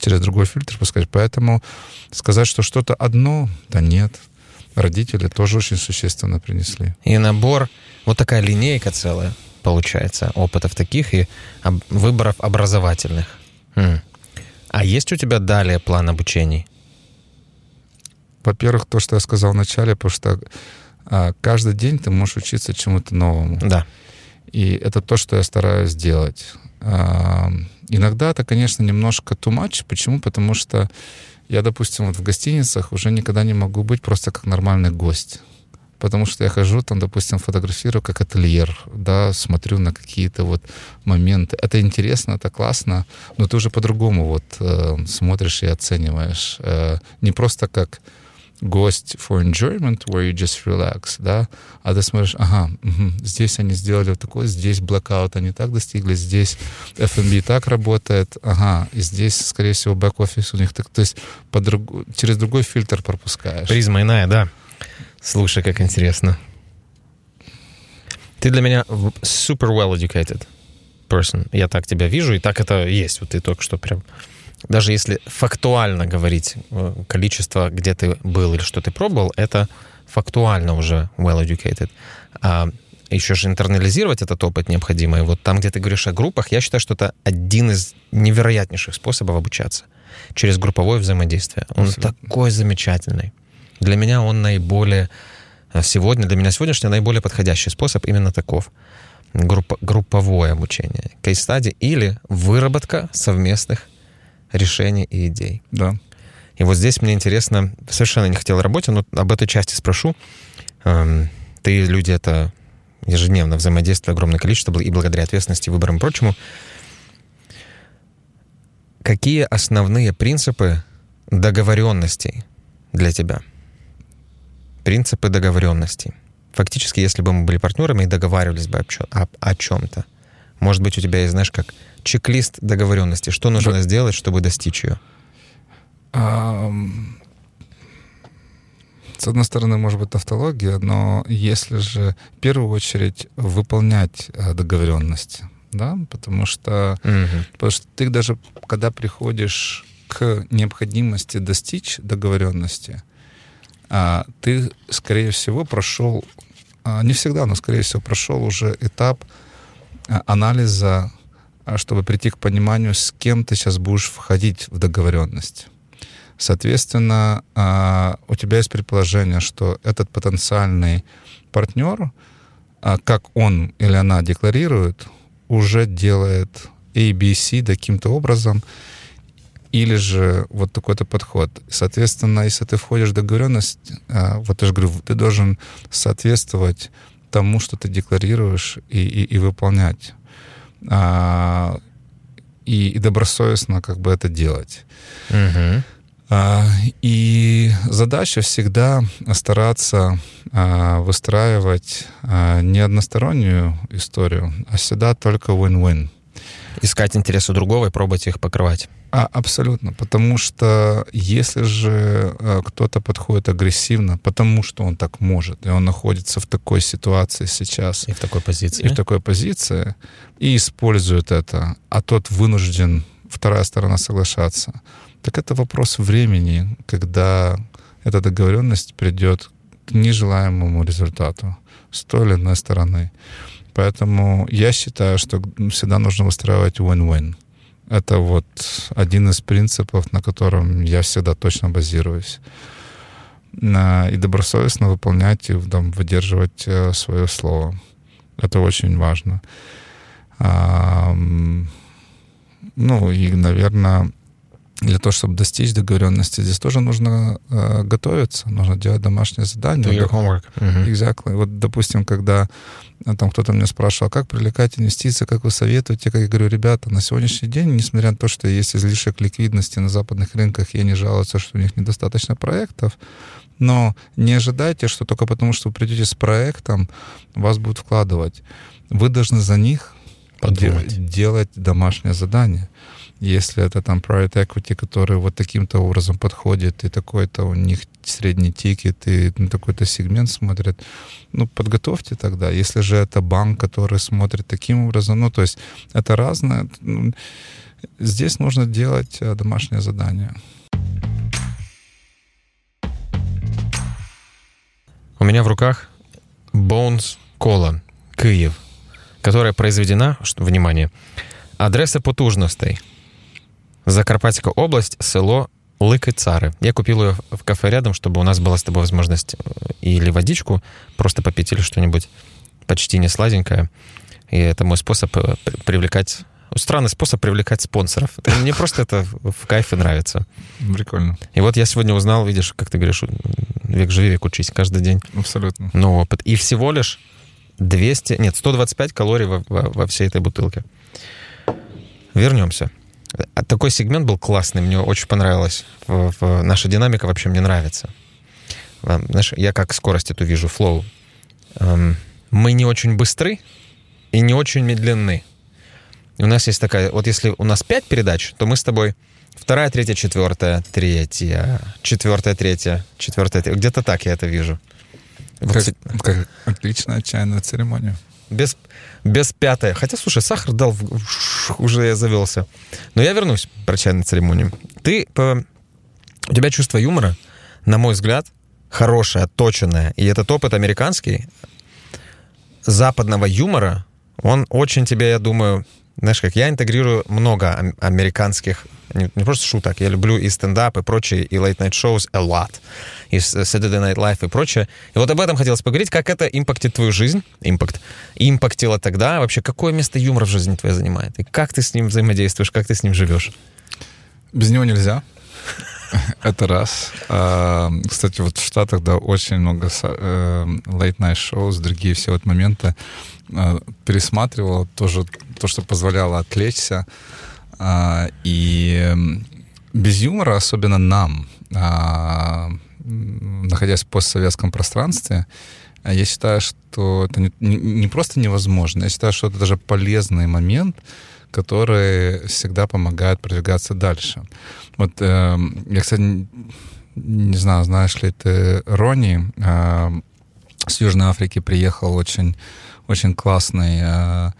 через другой фильтр пускать. Поэтому сказать, что что-то одно, да нет. Родители тоже очень существенно принесли. И набор, вот такая линейка целая получается, опытов таких и об, выборов образовательных. М. А есть у тебя далее план обучений? Во-первых, то, что я сказал в начале, потому что а, каждый день ты можешь учиться чему-то новому. Да. И это то, что я стараюсь делать. А, иногда это, конечно, немножко too much. Почему? Потому что я, допустим, вот в гостиницах уже никогда не могу быть просто как нормальный гость. потому что я хожу там, допустим, фотографирую как ательер, да, смотрю на какие-то вот моменты. Это интересно, это классно, но ты уже по-другому вот э, смотришь и оцениваешь. Э, не просто как гость for enjoyment, where you just relax, да, а ты смотришь, ага, угу, здесь они сделали вот такой, здесь blackout они так достигли, здесь F&B так работает, ага, и здесь, скорее всего, бэк-офис у них так, то есть по друг, через другой фильтр пропускаешь. Призма иная, да. Слушай, как интересно. Ты для меня super well educated person. Я так тебя вижу, и так это есть. Вот ты только что прям даже если фактуально говорить э, количество, где ты был или что ты пробовал, это фактуально уже well educated. А еще же интернализировать этот опыт необходимо. И вот там, где ты говоришь о группах, я считаю, что это один из невероятнейших способов обучаться через групповое взаимодействие. Он Абсолютно. такой замечательный. Для меня он наиболее э, сегодня, для меня сегодняшний наиболее подходящий способ именно таков. Группа, групповое обучение, кейс-стади или выработка совместных решений и идей. Да. И вот здесь мне интересно, совершенно не хотел работе, но об этой части спрошу. Эм, ты, люди, это ежедневно взаимодействие огромное количество, и благодаря ответственности, выборам и прочему. Какие основные принципы договоренностей для тебя? Принципы договоренностей. Фактически, если бы мы были партнерами и договаривались бы о, о чем-то, может быть, у тебя есть, знаешь, как чек-лист договоренности? Что нужно да. сделать, чтобы достичь ее? С одной стороны, может быть, тавтология, но если же в первую очередь выполнять э, договоренности, да, потому что, угу. потому что ты даже, когда приходишь к необходимости достичь договоренности, а, ты, скорее всего, прошел, а, не всегда, но, скорее всего, прошел уже этап а, анализа чтобы прийти к пониманию, с кем ты сейчас будешь входить в договоренность. Соответственно, а, у тебя есть предположение, что этот потенциальный партнер, а, как он или она декларирует, уже делает ABC каким-то образом, или же вот такой-то подход. Соответственно, если ты входишь в договоренность, вот я же говорю, ты должен соответствовать тому, что ты декларируешь, и, и, и выполнять а, и, и добросовестно как бы это делать. Угу. А, и задача всегда стараться а, выстраивать а, не одностороннюю историю, а всегда только win-win. Искать интересы другого и пробовать их покрывать. А, абсолютно. Потому что если же э, кто-то подходит агрессивно, потому что он так может, и он находится в такой ситуации сейчас. И в такой позиции. И в такой позиции, и использует это, а тот вынужден, вторая сторона, соглашаться, так это вопрос времени, когда эта договоренность придет к нежелаемому результату с той или иной стороны. Поэтому я считаю, что всегда нужно выстраивать win-win. Это вот один из принципов, на котором я всегда точно базируюсь. И добросовестно выполнять и там, выдерживать э, свое слово. Это очень важно. Ну и, наверное, для того, чтобы достичь договоренности, здесь тоже нужно э, готовиться, нужно делать домашнее задание. Do your homework. Mm-hmm. Exactly. Вот, допустим, когда э, там кто-то меня спрашивал, как привлекать инвестиции, как вы советуете, как я говорю, ребята, на сегодняшний день, несмотря на то, что есть излишек ликвидности на западных рынках, и они жалуются, что у них недостаточно проектов, но не ожидайте, что только потому, что вы придете с проектом, вас будут вкладывать. Вы должны за них Подумать. делать домашнее задание. Если это там private equity, который вот таким-то образом подходит, и такой-то у них средний тикет, и на такой-то сегмент смотрят, ну, подготовьте тогда. Если же это банк, который смотрит таким образом, ну, то есть это разное. Ну, здесь нужно делать э, домашнее задание. У меня в руках Bones Cola, Киев, которая произведена, внимание, адреса потужностей – Закарпатская область, село Лыки-Цары. Я купил ее в кафе рядом, чтобы у нас была с тобой возможность э, или водичку просто попить, или что-нибудь почти не сладенькое. И это мой способ э, привлекать странный способ привлекать спонсоров. Мне просто это в кайфе нравится. Прикольно. И вот я сегодня узнал, видишь, как ты говоришь, век живи, век учись каждый день. Абсолютно. Новый опыт. И всего лишь 200, нет, 125 калорий во, во, во всей этой бутылке. Вернемся. А такой сегмент был классный, мне очень понравилось. Наша динамика вообще мне нравится. Знаешь, я как скорость эту вижу, флоу. Эм, мы не очень быстры и не очень медленны. И у нас есть такая, вот если у нас пять передач, то мы с тобой вторая, третья, четвертая, третья, четвертая, третья, четвертая, третья. Где-то так я это вижу. Как, как отличная чайная церемония. Без, без пятая. Хотя, слушай, сахар дал, уже я завелся. Но я вернусь про чайную церемонию. Ты, по, у тебя чувство юмора, на мой взгляд, хорошее, отточенное. И этот опыт американский, западного юмора, он очень тебе, я думаю, знаешь, как я интегрирую много американских, не, не просто шуток, я люблю и стендап, и прочие, и late night shows a lot, и Saturday Night Live, и прочее. И вот об этом хотелось поговорить, как это импактит твою жизнь, импакт, импактило тогда, вообще, какое место юмора в жизни твоя занимает, и как ты с ним взаимодействуешь, как ты с ним живешь? Без него нельзя. Это раз. А, кстати, вот в Штатах, да, очень много э, late-night shows, другие все вот моменты а, пересматривал, тоже то, что позволяло отвлечься. А, и без юмора, особенно нам, находясь в постсоветском пространстве, я считаю, что это не, не просто невозможно, я считаю, что это даже полезный момент, который всегда помогает продвигаться дальше. Вот э, я, кстати, не знаю, знаешь ли ты Рони, э, с Южной Африки приехал очень, очень классный э,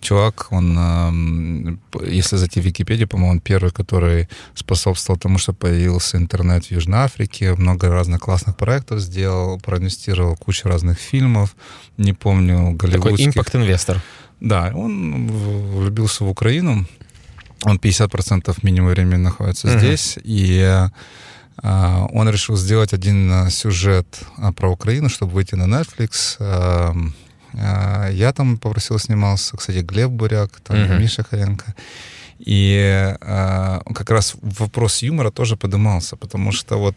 чувак, он, э, если зайти в Википедию, по-моему, он первый, который способствовал тому, что появился интернет в Южной Африке, много разных классных проектов сделал, проинвестировал кучу разных фильмов, не помню, голливудских. Такой импакт-инвестор. Да, он влюбился в Украину. Он 50% минимум времени находится uh-huh. здесь. И э, он решил сделать один сюжет э, про Украину, чтобы выйти на Netflix. Э, я там попросил снимался, кстати, Глеб Буряк, там uh-huh. Миша Харенко. И э, как раз вопрос юмора тоже поднимался, потому что вот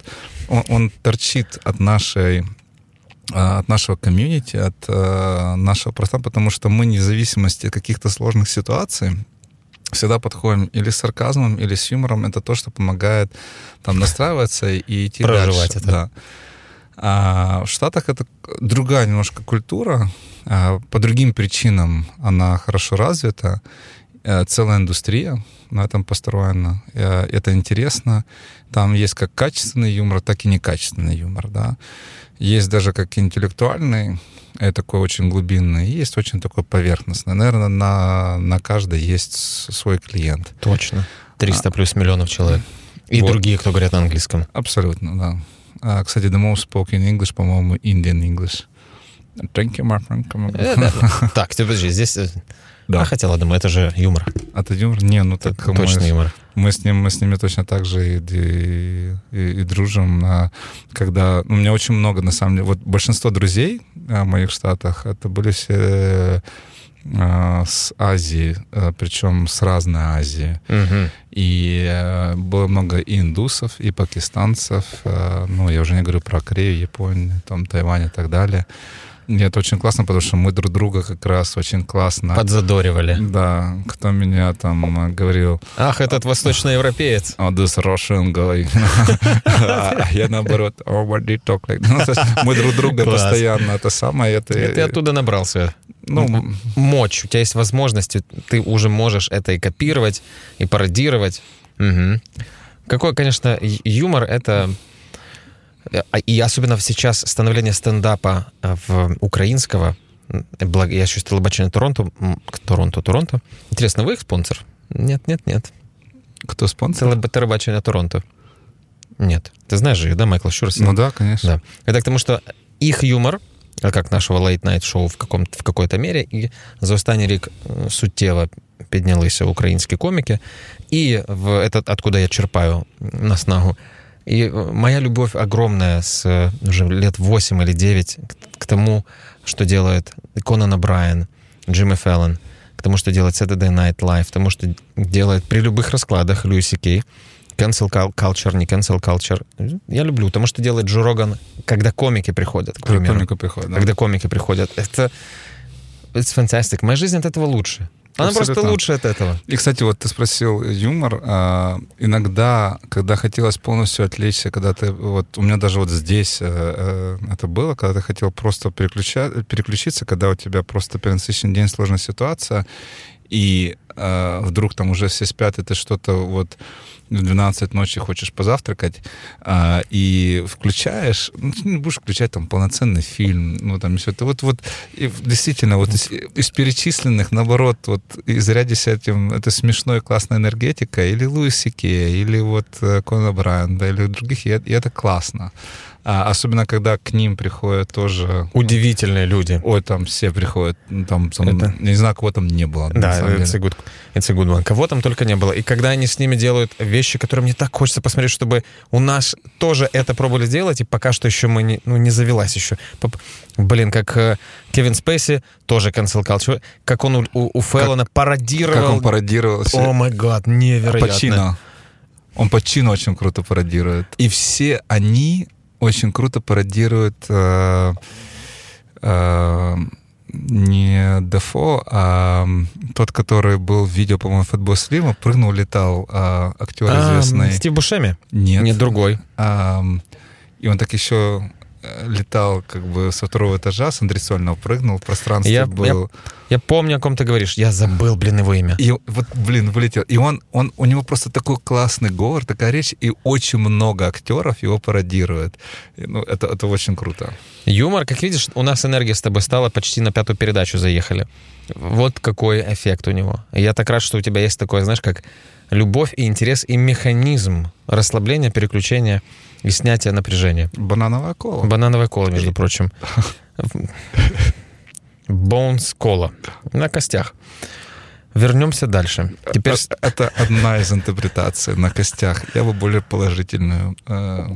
он, он торчит от нашей Э, от нашего комьюнити, от э, нашего пространства, потому что мы, независимости от каких-то сложных ситуаций, всегда подходим или с сарказмом, или с юмором. Это то, что помогает там настраиваться и идти Проживать дальше. это. Да. А в Штатах это другая немножко культура. А по другим причинам она хорошо развита. Э, целая индустрия на этом построена. Э, это интересно. Там есть как качественный юмор, так и некачественный юмор. Да? Есть даже как интеллектуальный, и такой очень глубинный, есть очень такой поверхностный. Наверное, на, на каждый есть свой клиент. Точно. 300 а, плюс миллионов человек. И вот. другие, кто говорят на английском. Абсолютно, да. А, кстати, the most spoken English, по-моему, Indian English. Thank you, my friend. Э, так, подожди, здесь э, да. А хотя, ладно, это же юмор. Это юмор? Не, ну так это точно мы, юмор. Мы с, ним, мы с ними точно так же и, и, и, и дружим. А когда... Ну, у меня очень много, на самом деле... Вот большинство друзей а, в моих штатах, это были все а, с Азии, причем с разной Азии. Угу. И было много и индусов, и пакистанцев. Ну, я уже не говорю про Корею, Японию, там, Тайвань и так далее. Нет, очень классно, потому что мы друг друга как раз очень классно... Подзадоривали. Да, кто меня там говорил... Ах, этот восточноевропеец. Oh, this Russian guy. Я наоборот, oh? Ну, мы друг друга постоянно это самое. Это... Ты оттуда набрался ну, мочь, у тебя есть возможности, ты уже можешь это и копировать, и пародировать. Какой, конечно, юмор — это а, и особенно сейчас становление стендапа а, в украинского, я еще телебачение Торонто, Торонто, Торонто. Интересно, вы их спонсор? Нет, нет, нет. Кто спонсор? Телебачение Торонто. Нет. Ты знаешь же, да, Майкл Щурсин? Ну да, конечно. Да. Это к тому, что их юмор, как нашего лейт-найт шоу в, каком в какой-то мере, и за останній рік суттєво піднялися українські коміки. І в этот, откуда я черпаю наснагу, и э, моя любовь огромная с э, уже лет 8 или 9 к тому, что делает Конан Брайан, Джимми Феллон, к тому, что делает Saturday Night Live, к тому, что делает при любых раскладах Льюиси Кей. Cancel culture, не cancel culture. Я люблю, потому что делает Джо Роган, когда комики приходят, к примеру. Когда комики приходят, да. Когда комики приходят. Это it's fantastic. Моя жизнь от этого лучше. Она Абсолютно. просто лучше от этого. И, кстати, вот ты спросил юмор. А, иногда, когда хотелось полностью отвлечься, когда ты... Вот у меня даже вот здесь а, а, это было, когда ты хотел просто переключа, переключиться, когда у тебя просто перенасыщенный день, сложная ситуация, и а, вдруг там уже все спят, и ты что-то вот в 12 ночи хочешь позавтракать, а, и включаешь, ну, не будешь включать там полноценный фильм, ну там все это. Вот, вот и действительно, вот из, из перечисленных, наоборот, вот изрядись этим, это смешной, классная энергетика, или Луис Сике, или вот э, Кона Брайанда, или других, и, и это классно. А, особенно, когда к ним приходят тоже... Удивительные люди. Ой, там все приходят. Ну, там, там это... Не знаю, кого там не было. Да, it's a, good, it's a good one. Кого там только не было. И когда они с ними делают вещи, которые мне так хочется посмотреть, чтобы у нас тоже это пробовали сделать, и пока что еще мы не, ну, не завелась еще. Блин, как э, Кевин Спейси, тоже cancel culture, как он у, у, у Феллона как, пародировал... Как он пародировал. О май гад, невероятно. Пачино. Он Пачино очень круто пародирует. И все они очень круто пародирует э, э, не Дефо, а тот, который был в видео, по-моему, Фэтбой Слима, прыгнул, летал, а, актер а, известный. Стив Бушеми? Нет. Нет, другой. А, и он так еще летал как бы со второго этажа, с андресольного прыгнул, в пространстве я, был... Я, я помню, о ком ты говоришь. Я забыл, блин, его имя. И вот, блин, вылетел. И он, он, у него просто такой классный говор, такая речь, и очень много актеров его пародируют. И, ну, это, это очень круто. Юмор, как видишь, у нас энергия с тобой стала, почти на пятую передачу заехали. Вот какой эффект у него. Я так рад, что у тебя есть такое, знаешь, как любовь и интерес и механизм расслабления, переключения и снятия напряжения. Банановая кола. Банановая кола, между прочим. Bones кола. На костях. Вернемся дальше. Теперь... Это одна из интерпретаций на костях. Я бы более положительную. Э,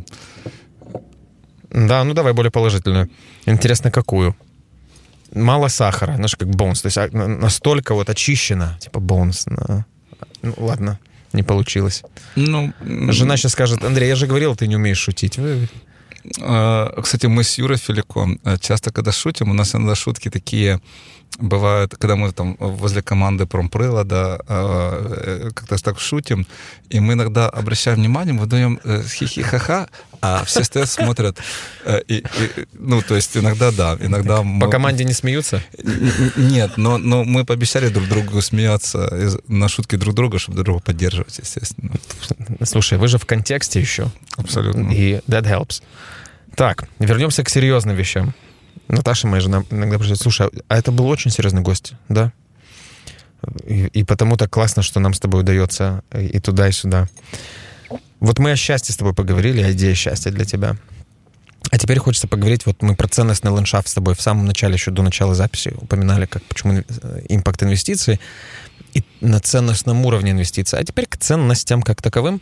да, ну давай более положительную. Интересно, какую? Мало сахара, знаешь, как бонус. То есть а, настолько вот очищено, типа бонус. Ну, ладно, не получилось. Ну, Жена сейчас скажет, Андрей, я же говорил, ты не умеешь шутить. А, кстати, мы с Юрой Филиком э, часто, когда шутим, у нас иногда шутки такие бывают, когда мы там возле команды промприлада э, как-то так шутим, и мы иногда обращаем внимание, мы даем э, хихи-ха-ха, а все стоят, смотрят. И, и, ну, то есть иногда да, иногда... Мы... По команде не смеются? Нет, но, но мы пообещали друг другу смеяться на шутки друг друга, чтобы друг друга поддерживать, естественно. Слушай, вы же в контексте еще. Абсолютно. И that helps. Так, вернемся к серьезным вещам. Наташа, моя жена, иногда приходит, слушай, а это был очень серьезный гость, да? И, и потому так классно, что нам с тобой удается и туда, и сюда. Вот мы о счастье с тобой поговорили, о идее счастья для тебя. А теперь хочется поговорить, вот мы про ценностный ландшафт с тобой в самом начале, еще до начала записи упоминали, как почему э, импакт инвестиций и на ценностном уровне инвестиций. А теперь к ценностям как таковым.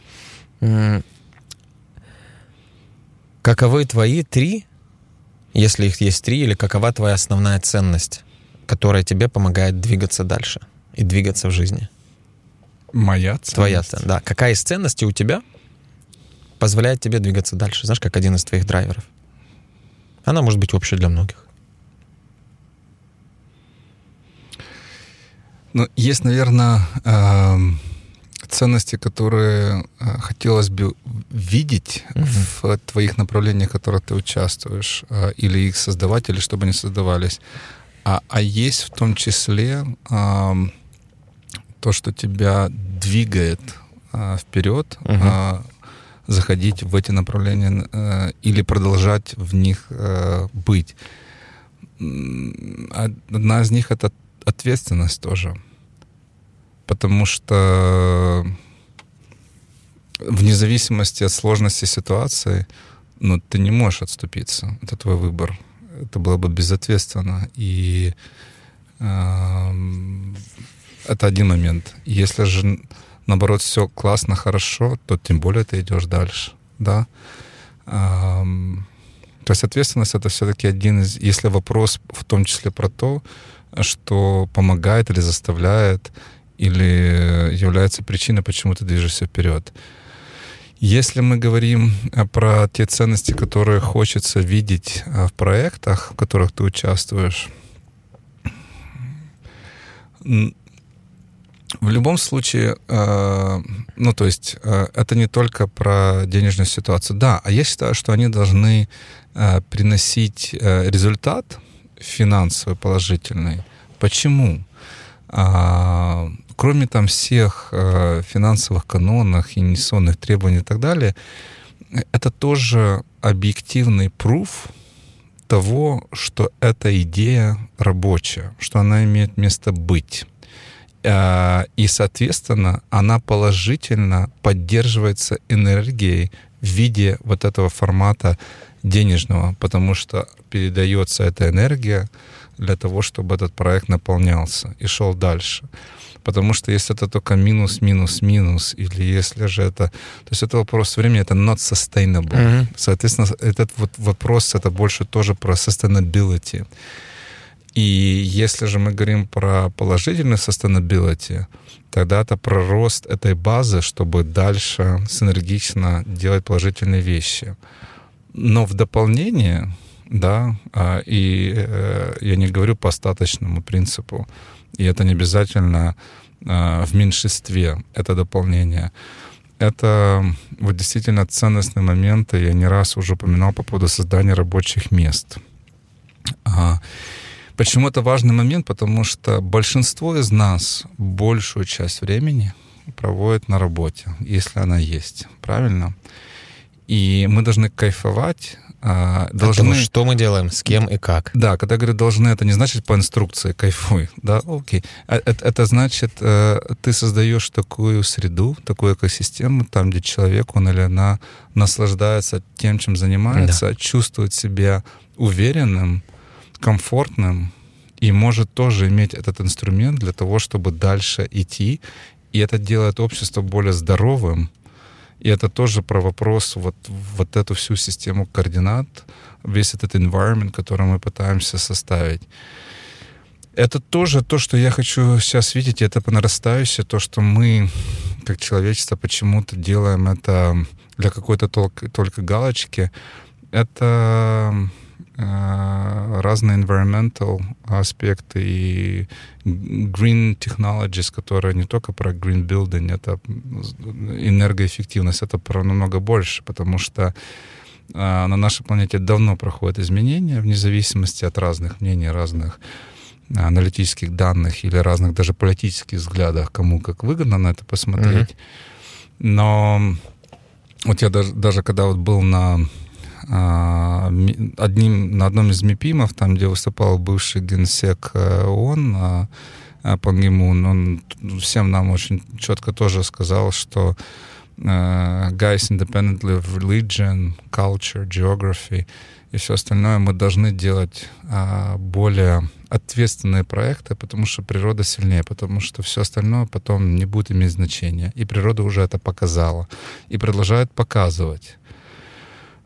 Каковы твои три, если их есть три, или какова твоя основная ценность, которая тебе помогает двигаться дальше и двигаться в жизни? Моя ценность? Твоя ценность, да. Какая из ценностей у тебя позволяет тебе двигаться дальше? Знаешь, как один из твоих драйверов. Она может быть общей для многих. Ну, есть, наверное, эм, ценности, которые э, хотелось бы видеть угу. в твоих направлениях, в которых ты участвуешь, э, или их создавать, или чтобы они создавались. А, а есть в том числе э, то, что тебя двигает э, вперед, угу. э, заходить в эти направления э, или продолжать в них э, быть. Одна из них это ответственность тоже потому что вне зависимости от сложности ситуации, ну, ты не можешь отступиться. Это твой выбор. Это было бы безответственно. И э, это один момент. Если же, наоборот, все классно, хорошо, то тем более ты идешь дальше. Да? То есть ответственность это все-таки один из... Если вопрос в том числе про то, что помогает или заставляет, или является причиной, почему ты движешься вперед. Если мы говорим э, про те ценности, которые хочется видеть э, в проектах, в которых ты участвуешь, в любом случае, э, ну, то есть, это не только про денежную ситуацию. Да, а я считаю, что они должны приносить результат финансовый положительный. Почему? А, кроме там всех э, финансовых канонов, инвестиционных требований и так далее, это тоже объективный пруф того, что эта идея рабочая, что она имеет место быть. Э, и, соответственно, она положительно поддерживается энергией в виде вот этого формата денежного, потому что передается эта энергия для того, чтобы этот проект наполнялся и шел дальше. Потому что если это только минус, минус, минус, или если же это... То есть это вопрос времени, это not sustainable. Mm-hmm. Соответственно, этот вот вопрос, это больше тоже про sustainability. И если же мы говорим про положительный sustainability, тогда это про рост этой базы, чтобы дальше синергично делать положительные вещи. Но в дополнение, да, а, и э, я не говорю по остаточному принципу, и это не обязательно а, в меньшинстве, это дополнение. Это вот действительно ценностные моменты, я не раз уже упоминал по поводу создания рабочих мест. Почему это важный момент? Потому что большинство из нас большую часть времени проводит на работе, если она есть, правильно? И мы должны кайфовать а, должны... Потому что мы делаем, с кем и как. Да, когда говорю должны, это не значит по инструкции, кайфуй, да, окей. А, это, это значит, э, ты создаешь такую среду, такую экосистему, там, где человек, он или она наслаждается тем, чем занимается, да. чувствует себя уверенным, комфортным, и может тоже иметь этот инструмент для того, чтобы дальше идти. И это делает общество более здоровым, и это тоже про вопрос вот, вот эту всю систему координат, весь этот environment, который мы пытаемся составить. Это тоже то, что я хочу сейчас видеть, это по нарастающей, то, что мы, как человечество, почему-то делаем это для какой-то только, только галочки. Это разные environmental аспекты и green technologies, которые не только про green building, это энергоэффективность, это про намного больше, потому что э, на нашей планете давно проходят изменения вне зависимости от разных мнений, разных аналитических данных или разных даже политических взглядов, кому как выгодно на это посмотреть. Mm-hmm. Но вот я даже, даже когда вот был на одним, на одном из МИПИМов, там, где выступал бывший генсек э, ООН, а, а, Пан Гимун, он всем нам очень четко тоже сказал, что uh, guys independently of religion, culture, geography и все остальное мы должны делать более ответственные проекты, потому что природа сильнее, потому что все остальное потом не будет иметь значения. И природа уже это показала и продолжает показывать.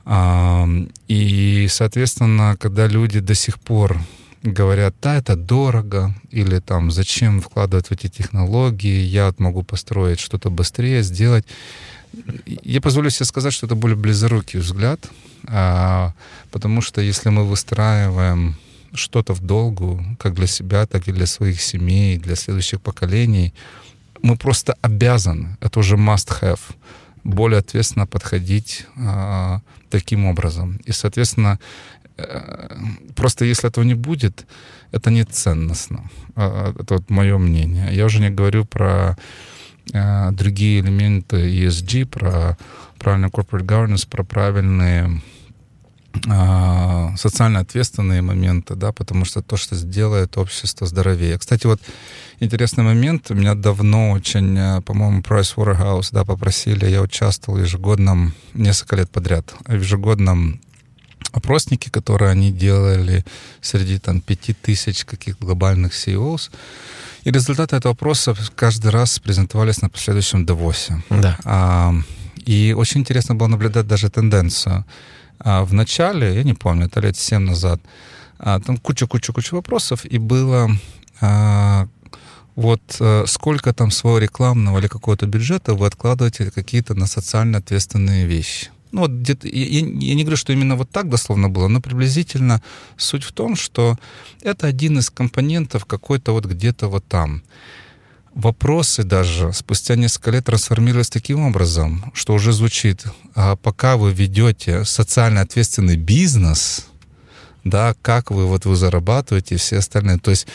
И, соответственно, когда люди до сих пор говорят, да, это дорого, или там, зачем вкладывать в эти технологии, я вот могу построить что-то быстрее, сделать. Я позволю себе сказать, что это более близорукий взгляд, а, потому что если мы выстраиваем что-то в долгу, как для себя, так и для своих семей, для следующих поколений, мы просто обязаны, это уже must have, более ответственно подходить а, таким образом. И, соответственно, э, просто если этого не будет, это не ценностно. А, это вот мое мнение. Я уже не говорю про э, другие элементы ESG, про правильный corporate governance, про правильные социально ответственные моменты, да, потому что то, что сделает общество здоровее. Кстати, вот интересный момент. Меня давно очень, э, по-моему, Price Waterhouse, да, попросили, я участвовал в ежегодном, несколько лет подряд, в ежегодном опроснике, которые они делали среди там пяти тысяч каких глобальных CEOs. И результаты этого опроса каждый раз презентовались на последующем Давосе. Да. А, и очень интересно было наблюдать даже тенденцию. А в начале, я не помню, это лет 7 назад, А, там куча-куча-куча вопросов, и было а, вот а, сколько там своего рекламного или какого-то бюджета вы откладываете какие-то на социально ответственные вещи. Ну, вот где-то, я, я не говорю, что именно вот так дословно было, но приблизительно суть в том, что это один из компонентов какой-то вот где-то вот там. Вопросы даже спустя несколько лет трансформировались таким образом, что уже звучит, а пока вы ведете социально ответственный бизнес, да, как вы вот вы зарабатываете и все остальные. То есть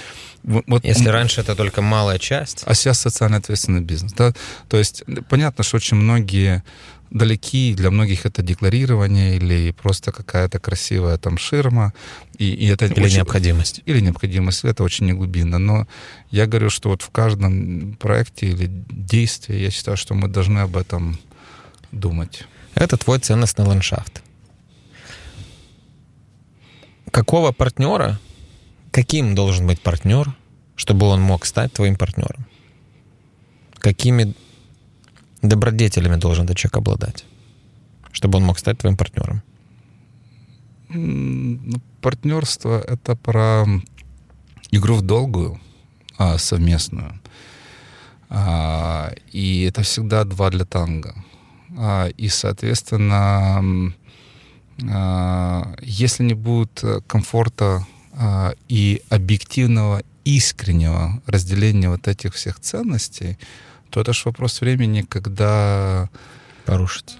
вот, Если раньше это только малая часть. А сейчас социально ответственный бизнес. Да? То есть понятно, что очень многие далеки, для многих это декларирование или просто какая-то красивая там ширма. И, и это или очень, необходимость. Или необходимость, это очень не глубинно. Но я говорю, что вот в каждом проекте или действии я считаю, что мы должны об этом думать. Это твой ценностный ландшафт. Какого партнера, каким должен быть партнер, чтобы он мог стать твоим партнером? Какими добродетелями должен этот человек обладать, чтобы он мог стать твоим партнером? Ну, партнерство — это про игру в долгую, а, совместную. А, и это всегда два для танго. А, и, соответственно, а, если не будет комфорта а, и объективного, искреннего разделения вот этих всех ценностей, то это же вопрос времени, когда... Порушится.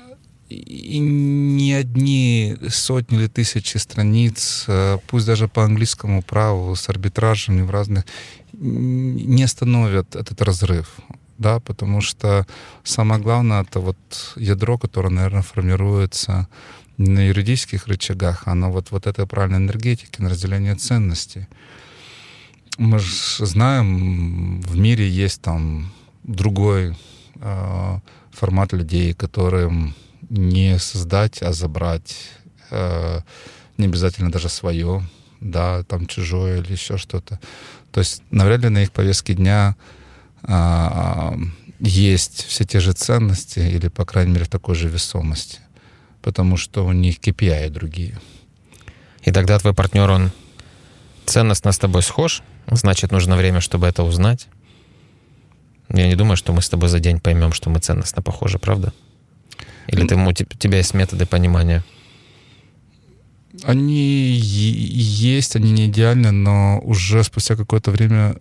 И не одни сотни или тысячи страниц, э, пусть даже по английскому праву, с арбитражами в разных, не остановят этот разрыв. Да, потому что самое главное это вот ядро, которое, наверное, формируется не на юридических рычагах, а на вот, вот этой правильной энергетике, на разделение ценностей. Мы же знаем, в мире есть там другой э, формат людей, которым не создать, а забрать. Э, не обязательно даже свое, да, там чужое или еще что-то. То есть навряд ли на их повестке дня э, есть все те же ценности или, по крайней мере, в такой же весомости. Потому что у них KPI другие. И тогда твой партнер, он ценностно с тобой схож, значит, нужно время, чтобы это узнать. Я не думаю, что мы с тобой за день поймем, что мы ценностно похожи, правда? Или ты, у тебя есть методы понимания? Они есть, они не идеальны, но уже спустя какое-то время,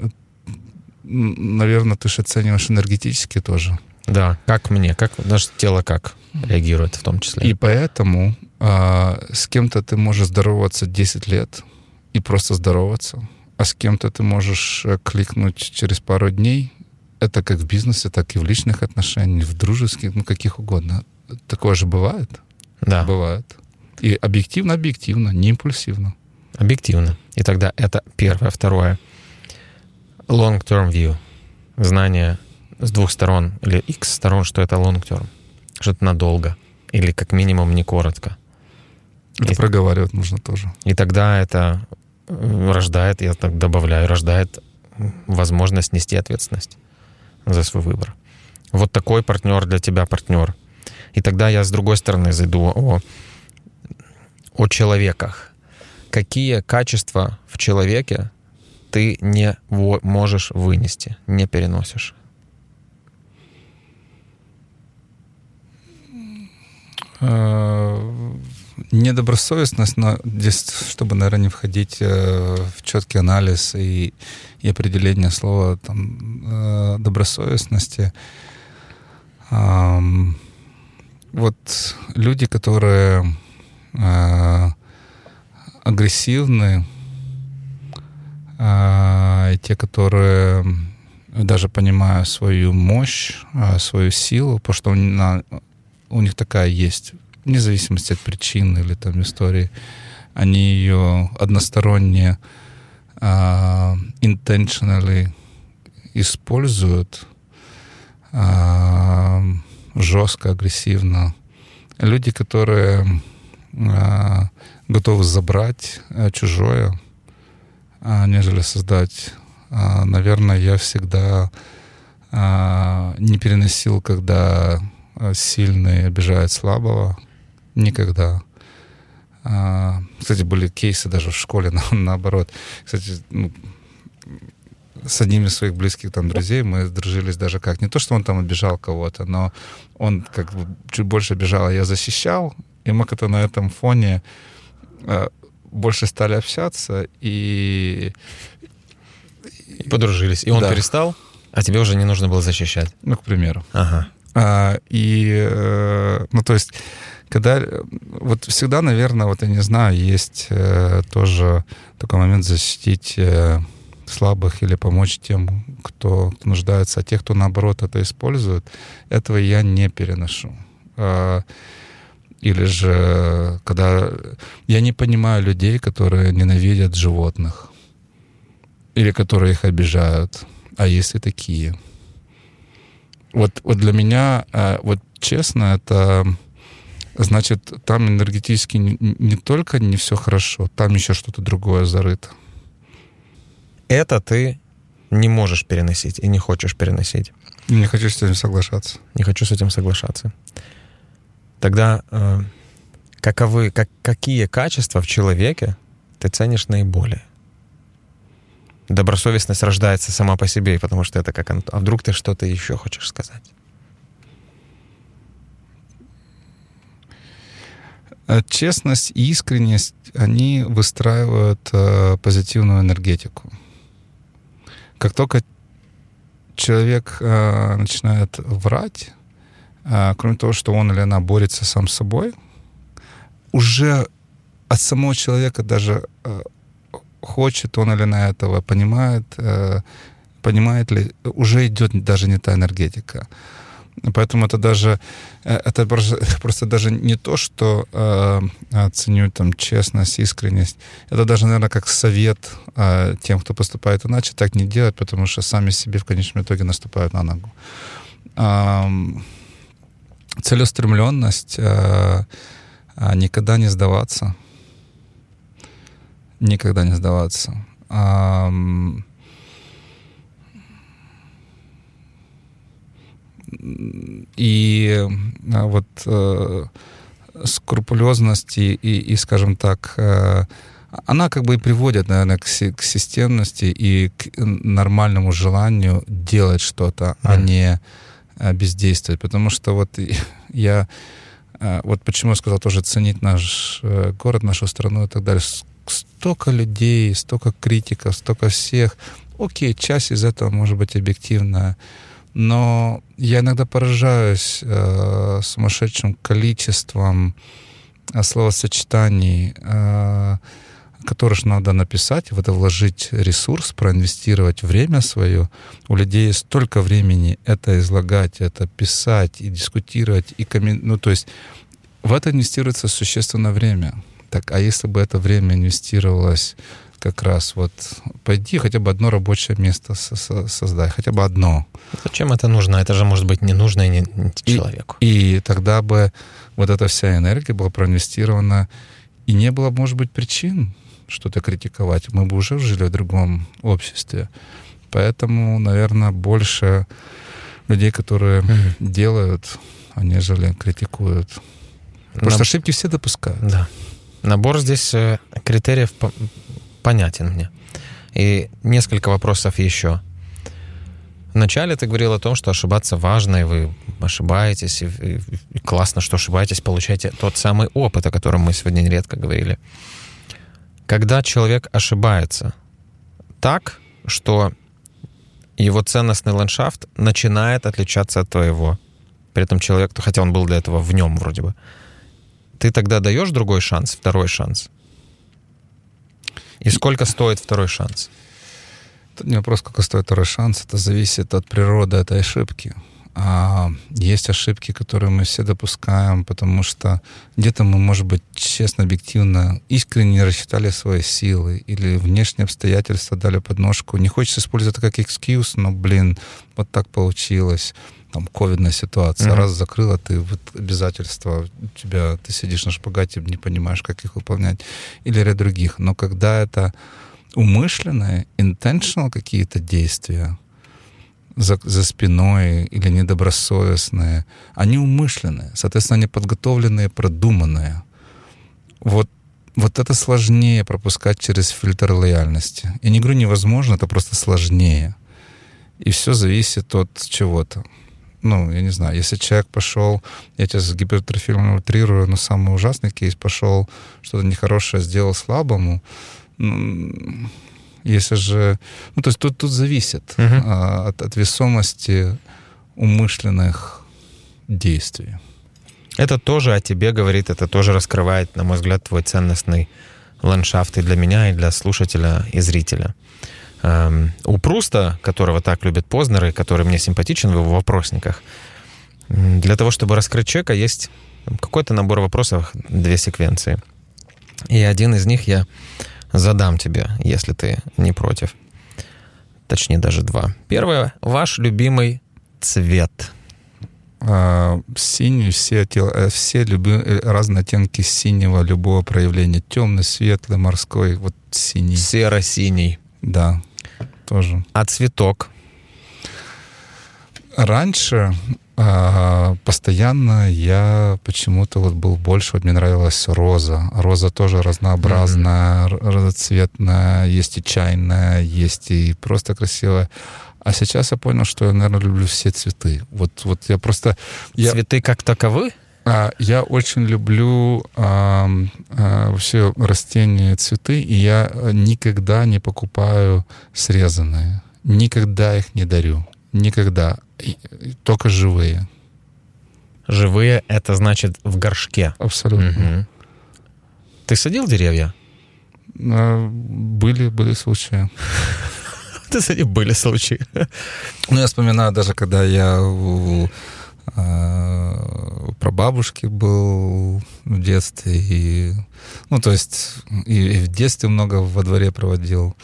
наверное, ты же оцениваешь энергетически тоже. Да, как мне, как наше тело как реагирует в том числе. И поэтому а, с кем-то ты можешь здороваться 10 лет и просто здороваться, а с кем-то ты можешь э, кликнуть через пару дней это как в бизнесе, так и в личных отношениях, в дружеских, ну, каких угодно. Такое же бывает? Да. Бывает. И объективно, объективно, не импульсивно. Объективно. И тогда это первое. Второе. Long-term view. Знание с двух сторон или x сторон, что это long-term. Что это надолго. Или как минимум не коротко. Это и, проговаривать нужно тоже. И тогда это э, рождает, я так добавляю, рождает возможность нести ответственность за свой выбор. Вот такой партнер для тебя партнер. И тогда я с другой стороны зайду о, о человеках. Какие качества в человеке ты не можешь вынести, не переносишь? Э, недобросовестность, но здесь, чтобы, наверное, не входить э, в четкий анализ и, и определение слова там, э, добросовестности, вот люди, которые агрессивны, те, которые даже понимая свою мощь, свою силу, потому что у них такая есть вне зависимости от причин или там истории, они ее односторонне uh, intentionally используют uh, жестко, агрессивно. Люди, которые uh, готовы забрать uh, чужое, нежели создать. Наверное, я всегда не переносил, когда сильный обижает слабого, никогда. А, кстати, были кейсы даже в школе на, наоборот. Кстати, ну, с одним из своих близких там друзей мы сдружились даже как. Не то, что он там обижал кого-то, но он как бы чуть больше обижал, а я защищал, и мы как-то на этом фоне э, больше стали общаться и... и подружились. И он да. перестал, а тебе уже не нужно было защищать. Ну, к примеру. Ага. А, и, э, ну, то есть, когда, вот всегда, наверное, вот я не знаю, есть э, тоже такой момент защитить э, слабых или помочь тем, кто, нуждается, а тех, кто наоборот это использует, этого я не переношу. А, или же, когда я не понимаю людей, которые ненавидят животных, или которые их обижают, а есть и такие. Вот, вот для меня, а, вот честно, это значит, там энергетически не, не только не все хорошо, там еще что-то другое зарыто это ты не можешь переносить и не хочешь переносить. Не хочу с этим соглашаться. Не хочу с этим соглашаться. Тогда э, каковы, как, какие качества в человеке ты ценишь наиболее? Добросовестность рождается сама по себе, потому что это как... А вдруг ты что-то еще хочешь сказать? Э, честность и искренность, они выстраивают э, позитивную энергетику. Как только человек э, начинает врать, э, кроме того, что он или она борется сам с собой, уже от самого человека даже э, хочет он или она этого, понимает, э, понимает ли, уже идет даже не та энергетика. Поэтому это даже э, это просто, даже не то, что э, ценю там честность, искренность. Это даже, наверное, как совет э, тем, кто поступает иначе, так не делать, потому что сами себе в конечном итоге наступают на ногу. Э, целеустремленность, э, никогда не сдаваться, никогда не сдаваться. Э, и а, вот э, скрупулезность и, и, и, скажем так, э, она как бы и приводит, наверное, к, к системности и к нормальному желанию делать что-то, mm. а не э, бездействовать. Потому что вот я... Э, вот почему я сказал тоже ценить наш э, город, нашу страну и так далее. Столько людей, столько критиков, столько всех. Окей, часть из этого может быть объективная но я иногда поражаюсь э, сумасшедшим количеством э, словосочетаний, э, которых надо написать, в это вложить ресурс, проинвестировать время свое. У людей есть столько времени это излагать, это писать и дискутировать, и коммен... ну то есть в это инвестируется существенное время. Так, а если бы это время инвестировалось как раз вот пойди хотя бы одно рабочее место создай, хотя бы одно. Зачем это нужно? Это же может быть не нужно и не человеку. И, и тогда бы вот эта вся энергия была проинвестирована, и не было, может быть, причин что-то критиковать. Мы бы уже жили в другом обществе. Поэтому, наверное, больше людей, которые mm-hmm. делают, а нежели критикуют. Потому Наб... что ошибки все допускают. Да. Набор здесь э, критериев понятен мне. И несколько вопросов еще. Вначале ты говорил о том, что ошибаться важно, и вы ошибаетесь, и, и, и классно, что ошибаетесь, получаете тот самый опыт, о котором мы сегодня нередко говорили. Когда человек ошибается так, что его ценностный ландшафт начинает отличаться от твоего, при этом человек, хотя он был для этого в нем вроде бы, ты тогда даешь другой шанс, второй шанс — и сколько стоит второй шанс? Это не вопрос, сколько стоит второй шанс. Это зависит от природы этой ошибки. А есть ошибки, которые мы все допускаем, потому что где-то мы, может быть, честно, объективно, искренне не рассчитали свои силы или внешние обстоятельства дали подножку. Не хочется использовать это как экскьюз, но, блин, вот так получилось там ковидная ситуация, mm-hmm. раз закрыла ты вот обязательства, тебя ты сидишь на шпагате, не понимаешь, как их выполнять, или ряд других. Но когда это умышленные, intentional какие-то действия за, за спиной или недобросовестные, они умышленные, соответственно, они подготовленные, продуманные. Вот вот это сложнее пропускать через фильтр лояльности. Я не говорю невозможно, это просто сложнее. И все зависит от чего-то. Ну, я не знаю, если человек пошел, я тебя с гипертрофилем утрирую, но самый ужасный кейс пошел, что-то нехорошее сделал слабому, ну, если же... Ну, то есть тут, тут зависит uh-huh. а, от, от весомости умышленных действий. Это тоже о тебе говорит, это тоже раскрывает, на мой взгляд, твой ценностный ландшафт и для меня, и для слушателя, и зрителя. Эм, у Пруста, которого так любят Познеры, который мне симпатичен в его вопросниках, для того, чтобы раскрыть человека, есть какой-то набор вопросов, две секвенции. И один из них я задам тебе, если ты не против. Точнее, даже два. Первое. Ваш любимый цвет. А, синий, все, э, все люби, э, разные оттенки синего, любого проявления. Темный, светлый, морской, вот синий. Серо-синий. Да, тоже. А цветок? Раньше а, постоянно я почему-то вот был больше, вот мне нравилась роза. Роза тоже разнообразная, mm-hmm. разноцветная, есть и чайная, есть и просто красивая. А сейчас я понял, что я, наверное, люблю все цветы. Вот, вот я просто... Я, цветы как таковы? А, я очень люблю а, а, вообще растения, цветы, и я никогда не покупаю срезанные. Никогда их не дарю. Никогда. Только живые. Живые — это значит в горшке? Абсолютно. Угу. Ты садил деревья? А, были, были случаи. Ты были случаи. Ну, я вспоминаю даже, когда я а, прабабушки был в детстве. И, ну, то есть и, и в детстве много во дворе проводил.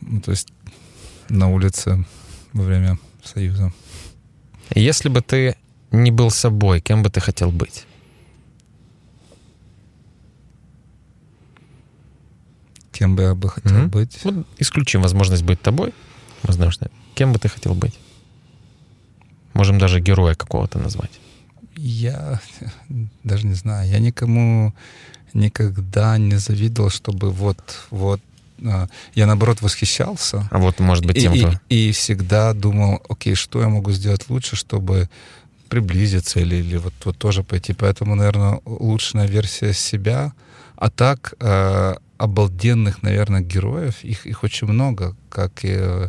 Ну, то есть на улице во время Союза. Если бы ты не был собой, кем бы ты хотел быть? Кем бы я бы хотел mm-hmm. быть? Вот исключим возможность быть тобой. Возможно. Кем бы ты хотел быть? Можем даже героя какого-то назвать. Я даже не знаю. Я никому никогда не завидовал, чтобы вот, вот а, я наоборот восхищался. А вот, может быть, тем, и, кто... и, и всегда думал, окей, что я могу сделать лучше, чтобы приблизиться или, или вот, вот тоже пойти. Поэтому, наверное, лучшая версия себя. А так, э, обалденных, наверное, героев, их, их очень много, как и э,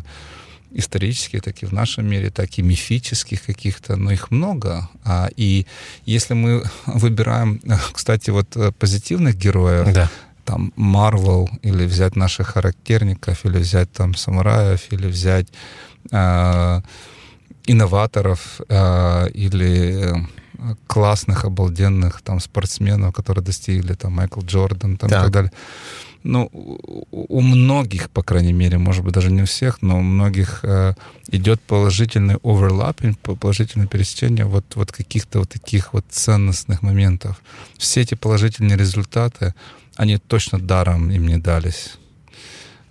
исторических, так и в нашем мире, так и мифических каких-то, но их много. А, и если мы выбираем, кстати, вот э, позитивных героев, да там Марвел, или взять наших характерников, или взять там самураев, или взять э, инноваторов, э, или классных, обалденных там спортсменов, которые достигли, там Майкл Джордан там, да. и так далее. Ну, у многих, по крайней мере, может быть, даже не у всех, но у многих э, идет положительный оверлаппинг, положительное пересечение вот, вот каких-то вот таких вот ценностных моментов. Все эти положительные результаты, они точно даром им не дались.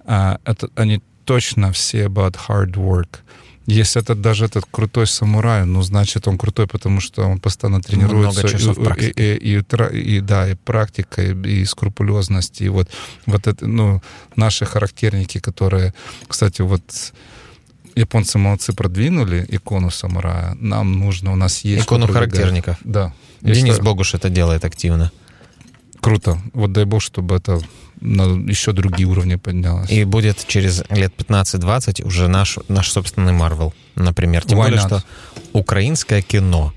А, это, они точно все about hard work. Если это даже этот крутой самурай, ну, значит, он крутой, потому что он постоянно тренируется. Много часов и, и, и, и, и, да, и практика, и, и скрупулезность. И вот, вот это, ну, наши характерники, которые, кстати, вот японцы молодцы продвинули икону самурая. Нам нужно, у нас есть... Икону характерников. Да. Денис считаю... Богуш это делает активно. Круто. Вот дай бог, чтобы это на еще другие уровни поднялось. И будет через лет 15-20 уже наш, наш собственный Марвел, например. Тем Why более, not? что украинское кино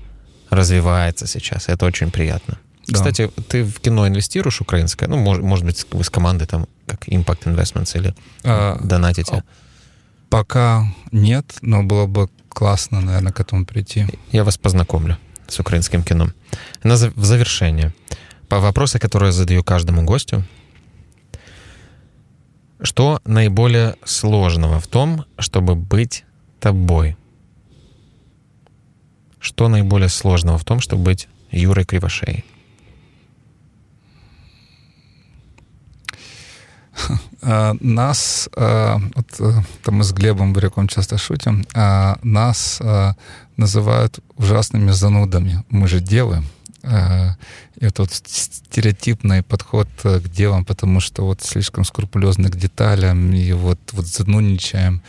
развивается сейчас. Это очень приятно. Да. Кстати, ты в кино инвестируешь украинское? Ну, может, может быть, вы с командой там, как Impact Investments или а, донатите? Пока нет, но было бы классно, наверное, к этому прийти. Я вас познакомлю с украинским кино. На, в завершение. По вопросы, которые я задаю каждому гостю, что наиболее сложного в том, чтобы быть тобой? Что наиболее сложного в том, чтобы быть Юрой Кривошеей? А, нас, а, вот, э, там мы с Глебом Буряком часто шутим, а, нас называют ужасными занудами. Мы же делаем. И вот стереотипный подход к делам, потому что вот слишком скрупулезны к деталям и вот, вот занудничаем.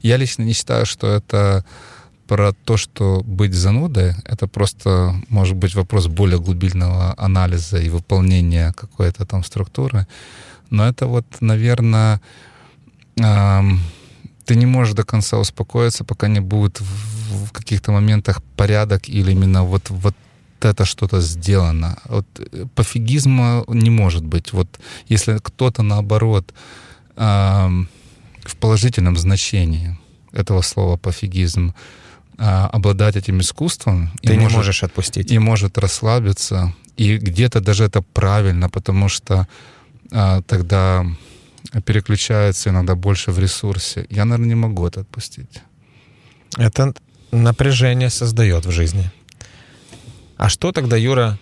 Я лично не считаю, что это про то, что быть занудой, это просто, может быть, вопрос более глубинного анализа и выполнения какой-то там структуры. Но это вот, наверное, эм, ты не можешь до конца успокоиться, пока не будет в, в каких-то моментах порядок или именно вот, вот это что-то сделано. Вот э, пофигизма не может быть. Вот если кто-то наоборот э, в положительном значении этого слова пофигизм э, обладать этим искусством, ты не может, можешь отпустить и может расслабиться, и где-то даже это правильно, потому что э, тогда переключается иногда больше в ресурсе. Я, наверное, не могу это отпустить. Это напряжение создает в жизни. А что тогда, Юра,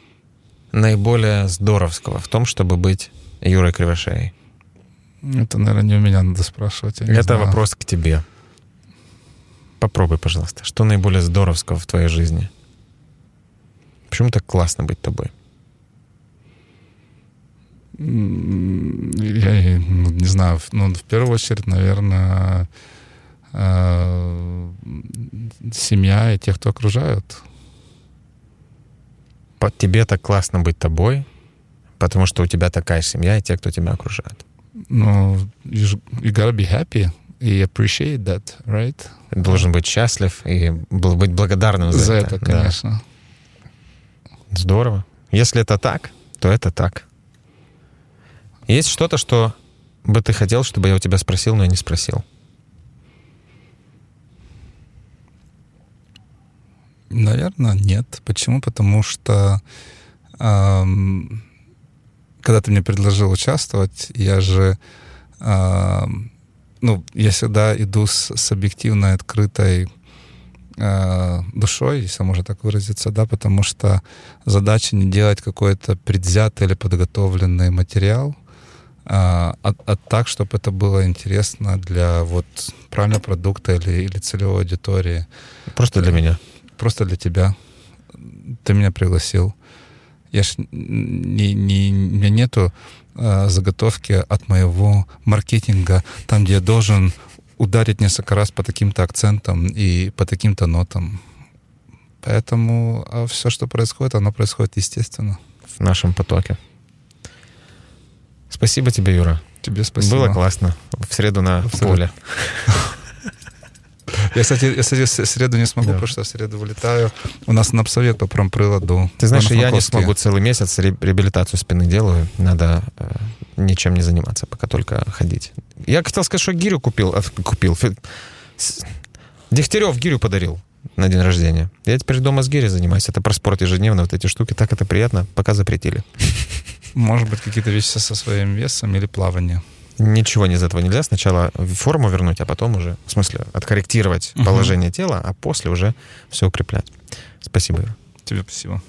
наиболее здоровского в том, чтобы быть Юрой Кривошеей? Это, наверное, не у меня надо спрашивать. Это знаю. вопрос к тебе. Попробуй, пожалуйста. Что наиболее здоровского в твоей жизни? Почему так классно быть тобой? Я ну, не знаю, ну, в первую очередь, наверное, э, семья и те, кто окружают тебе так классно быть тобой, потому что у тебя такая семья и те, кто тебя окружает. Ну, you, you gotta be happy и appreciate that, right? Должен быть счастлив и быть благодарным за, за это. это, конечно. Да. Здорово. Если это так, то это так. Есть что-то, что бы ты хотел, чтобы я у тебя спросил, но я не спросил? Наверное, нет. Почему? Потому что эм, когда ты мне предложил участвовать, я же э, ну, я всегда иду с, с объективной, открытой э, душой, если можно так выразиться, да, потому что задача не делать какой-то предвзятый или подготовленный материал, а, а, а так, чтобы это было интересно для вот правильного продукта или, или целевой аудитории. Просто для меня просто для тебя. Ты меня пригласил. Я ж не, не, у меня нету э, заготовки от моего маркетинга, там, где я должен ударить несколько раз по таким-то акцентам и по таким-то нотам. Поэтому а все, что происходит, оно происходит естественно. В нашем потоке. Спасибо тебе, Юра. Тебе спасибо. Было классно. В среду на Абсолютно. поле. Я, кстати, я, кстати, среду не смогу, да. потому что в среду вылетаю. У нас на обсовет по промприладу. Ты знаешь, я не смогу целый месяц реабилитацию спины делаю. Надо э, ничем не заниматься, пока только ходить. Я хотел сказать, что гирю купил. А, купил. Дегтярев гирю подарил на день рождения. Я теперь дома с гири занимаюсь. Это про спорт ежедневно, вот эти штуки. Так это приятно, пока запретили. Может быть, какие-то вещи со своим весом или плавание. Ничего из этого нельзя. Сначала форму вернуть, а потом уже, в смысле, откорректировать угу. положение тела, а после уже все укреплять. Спасибо. Тебе спасибо.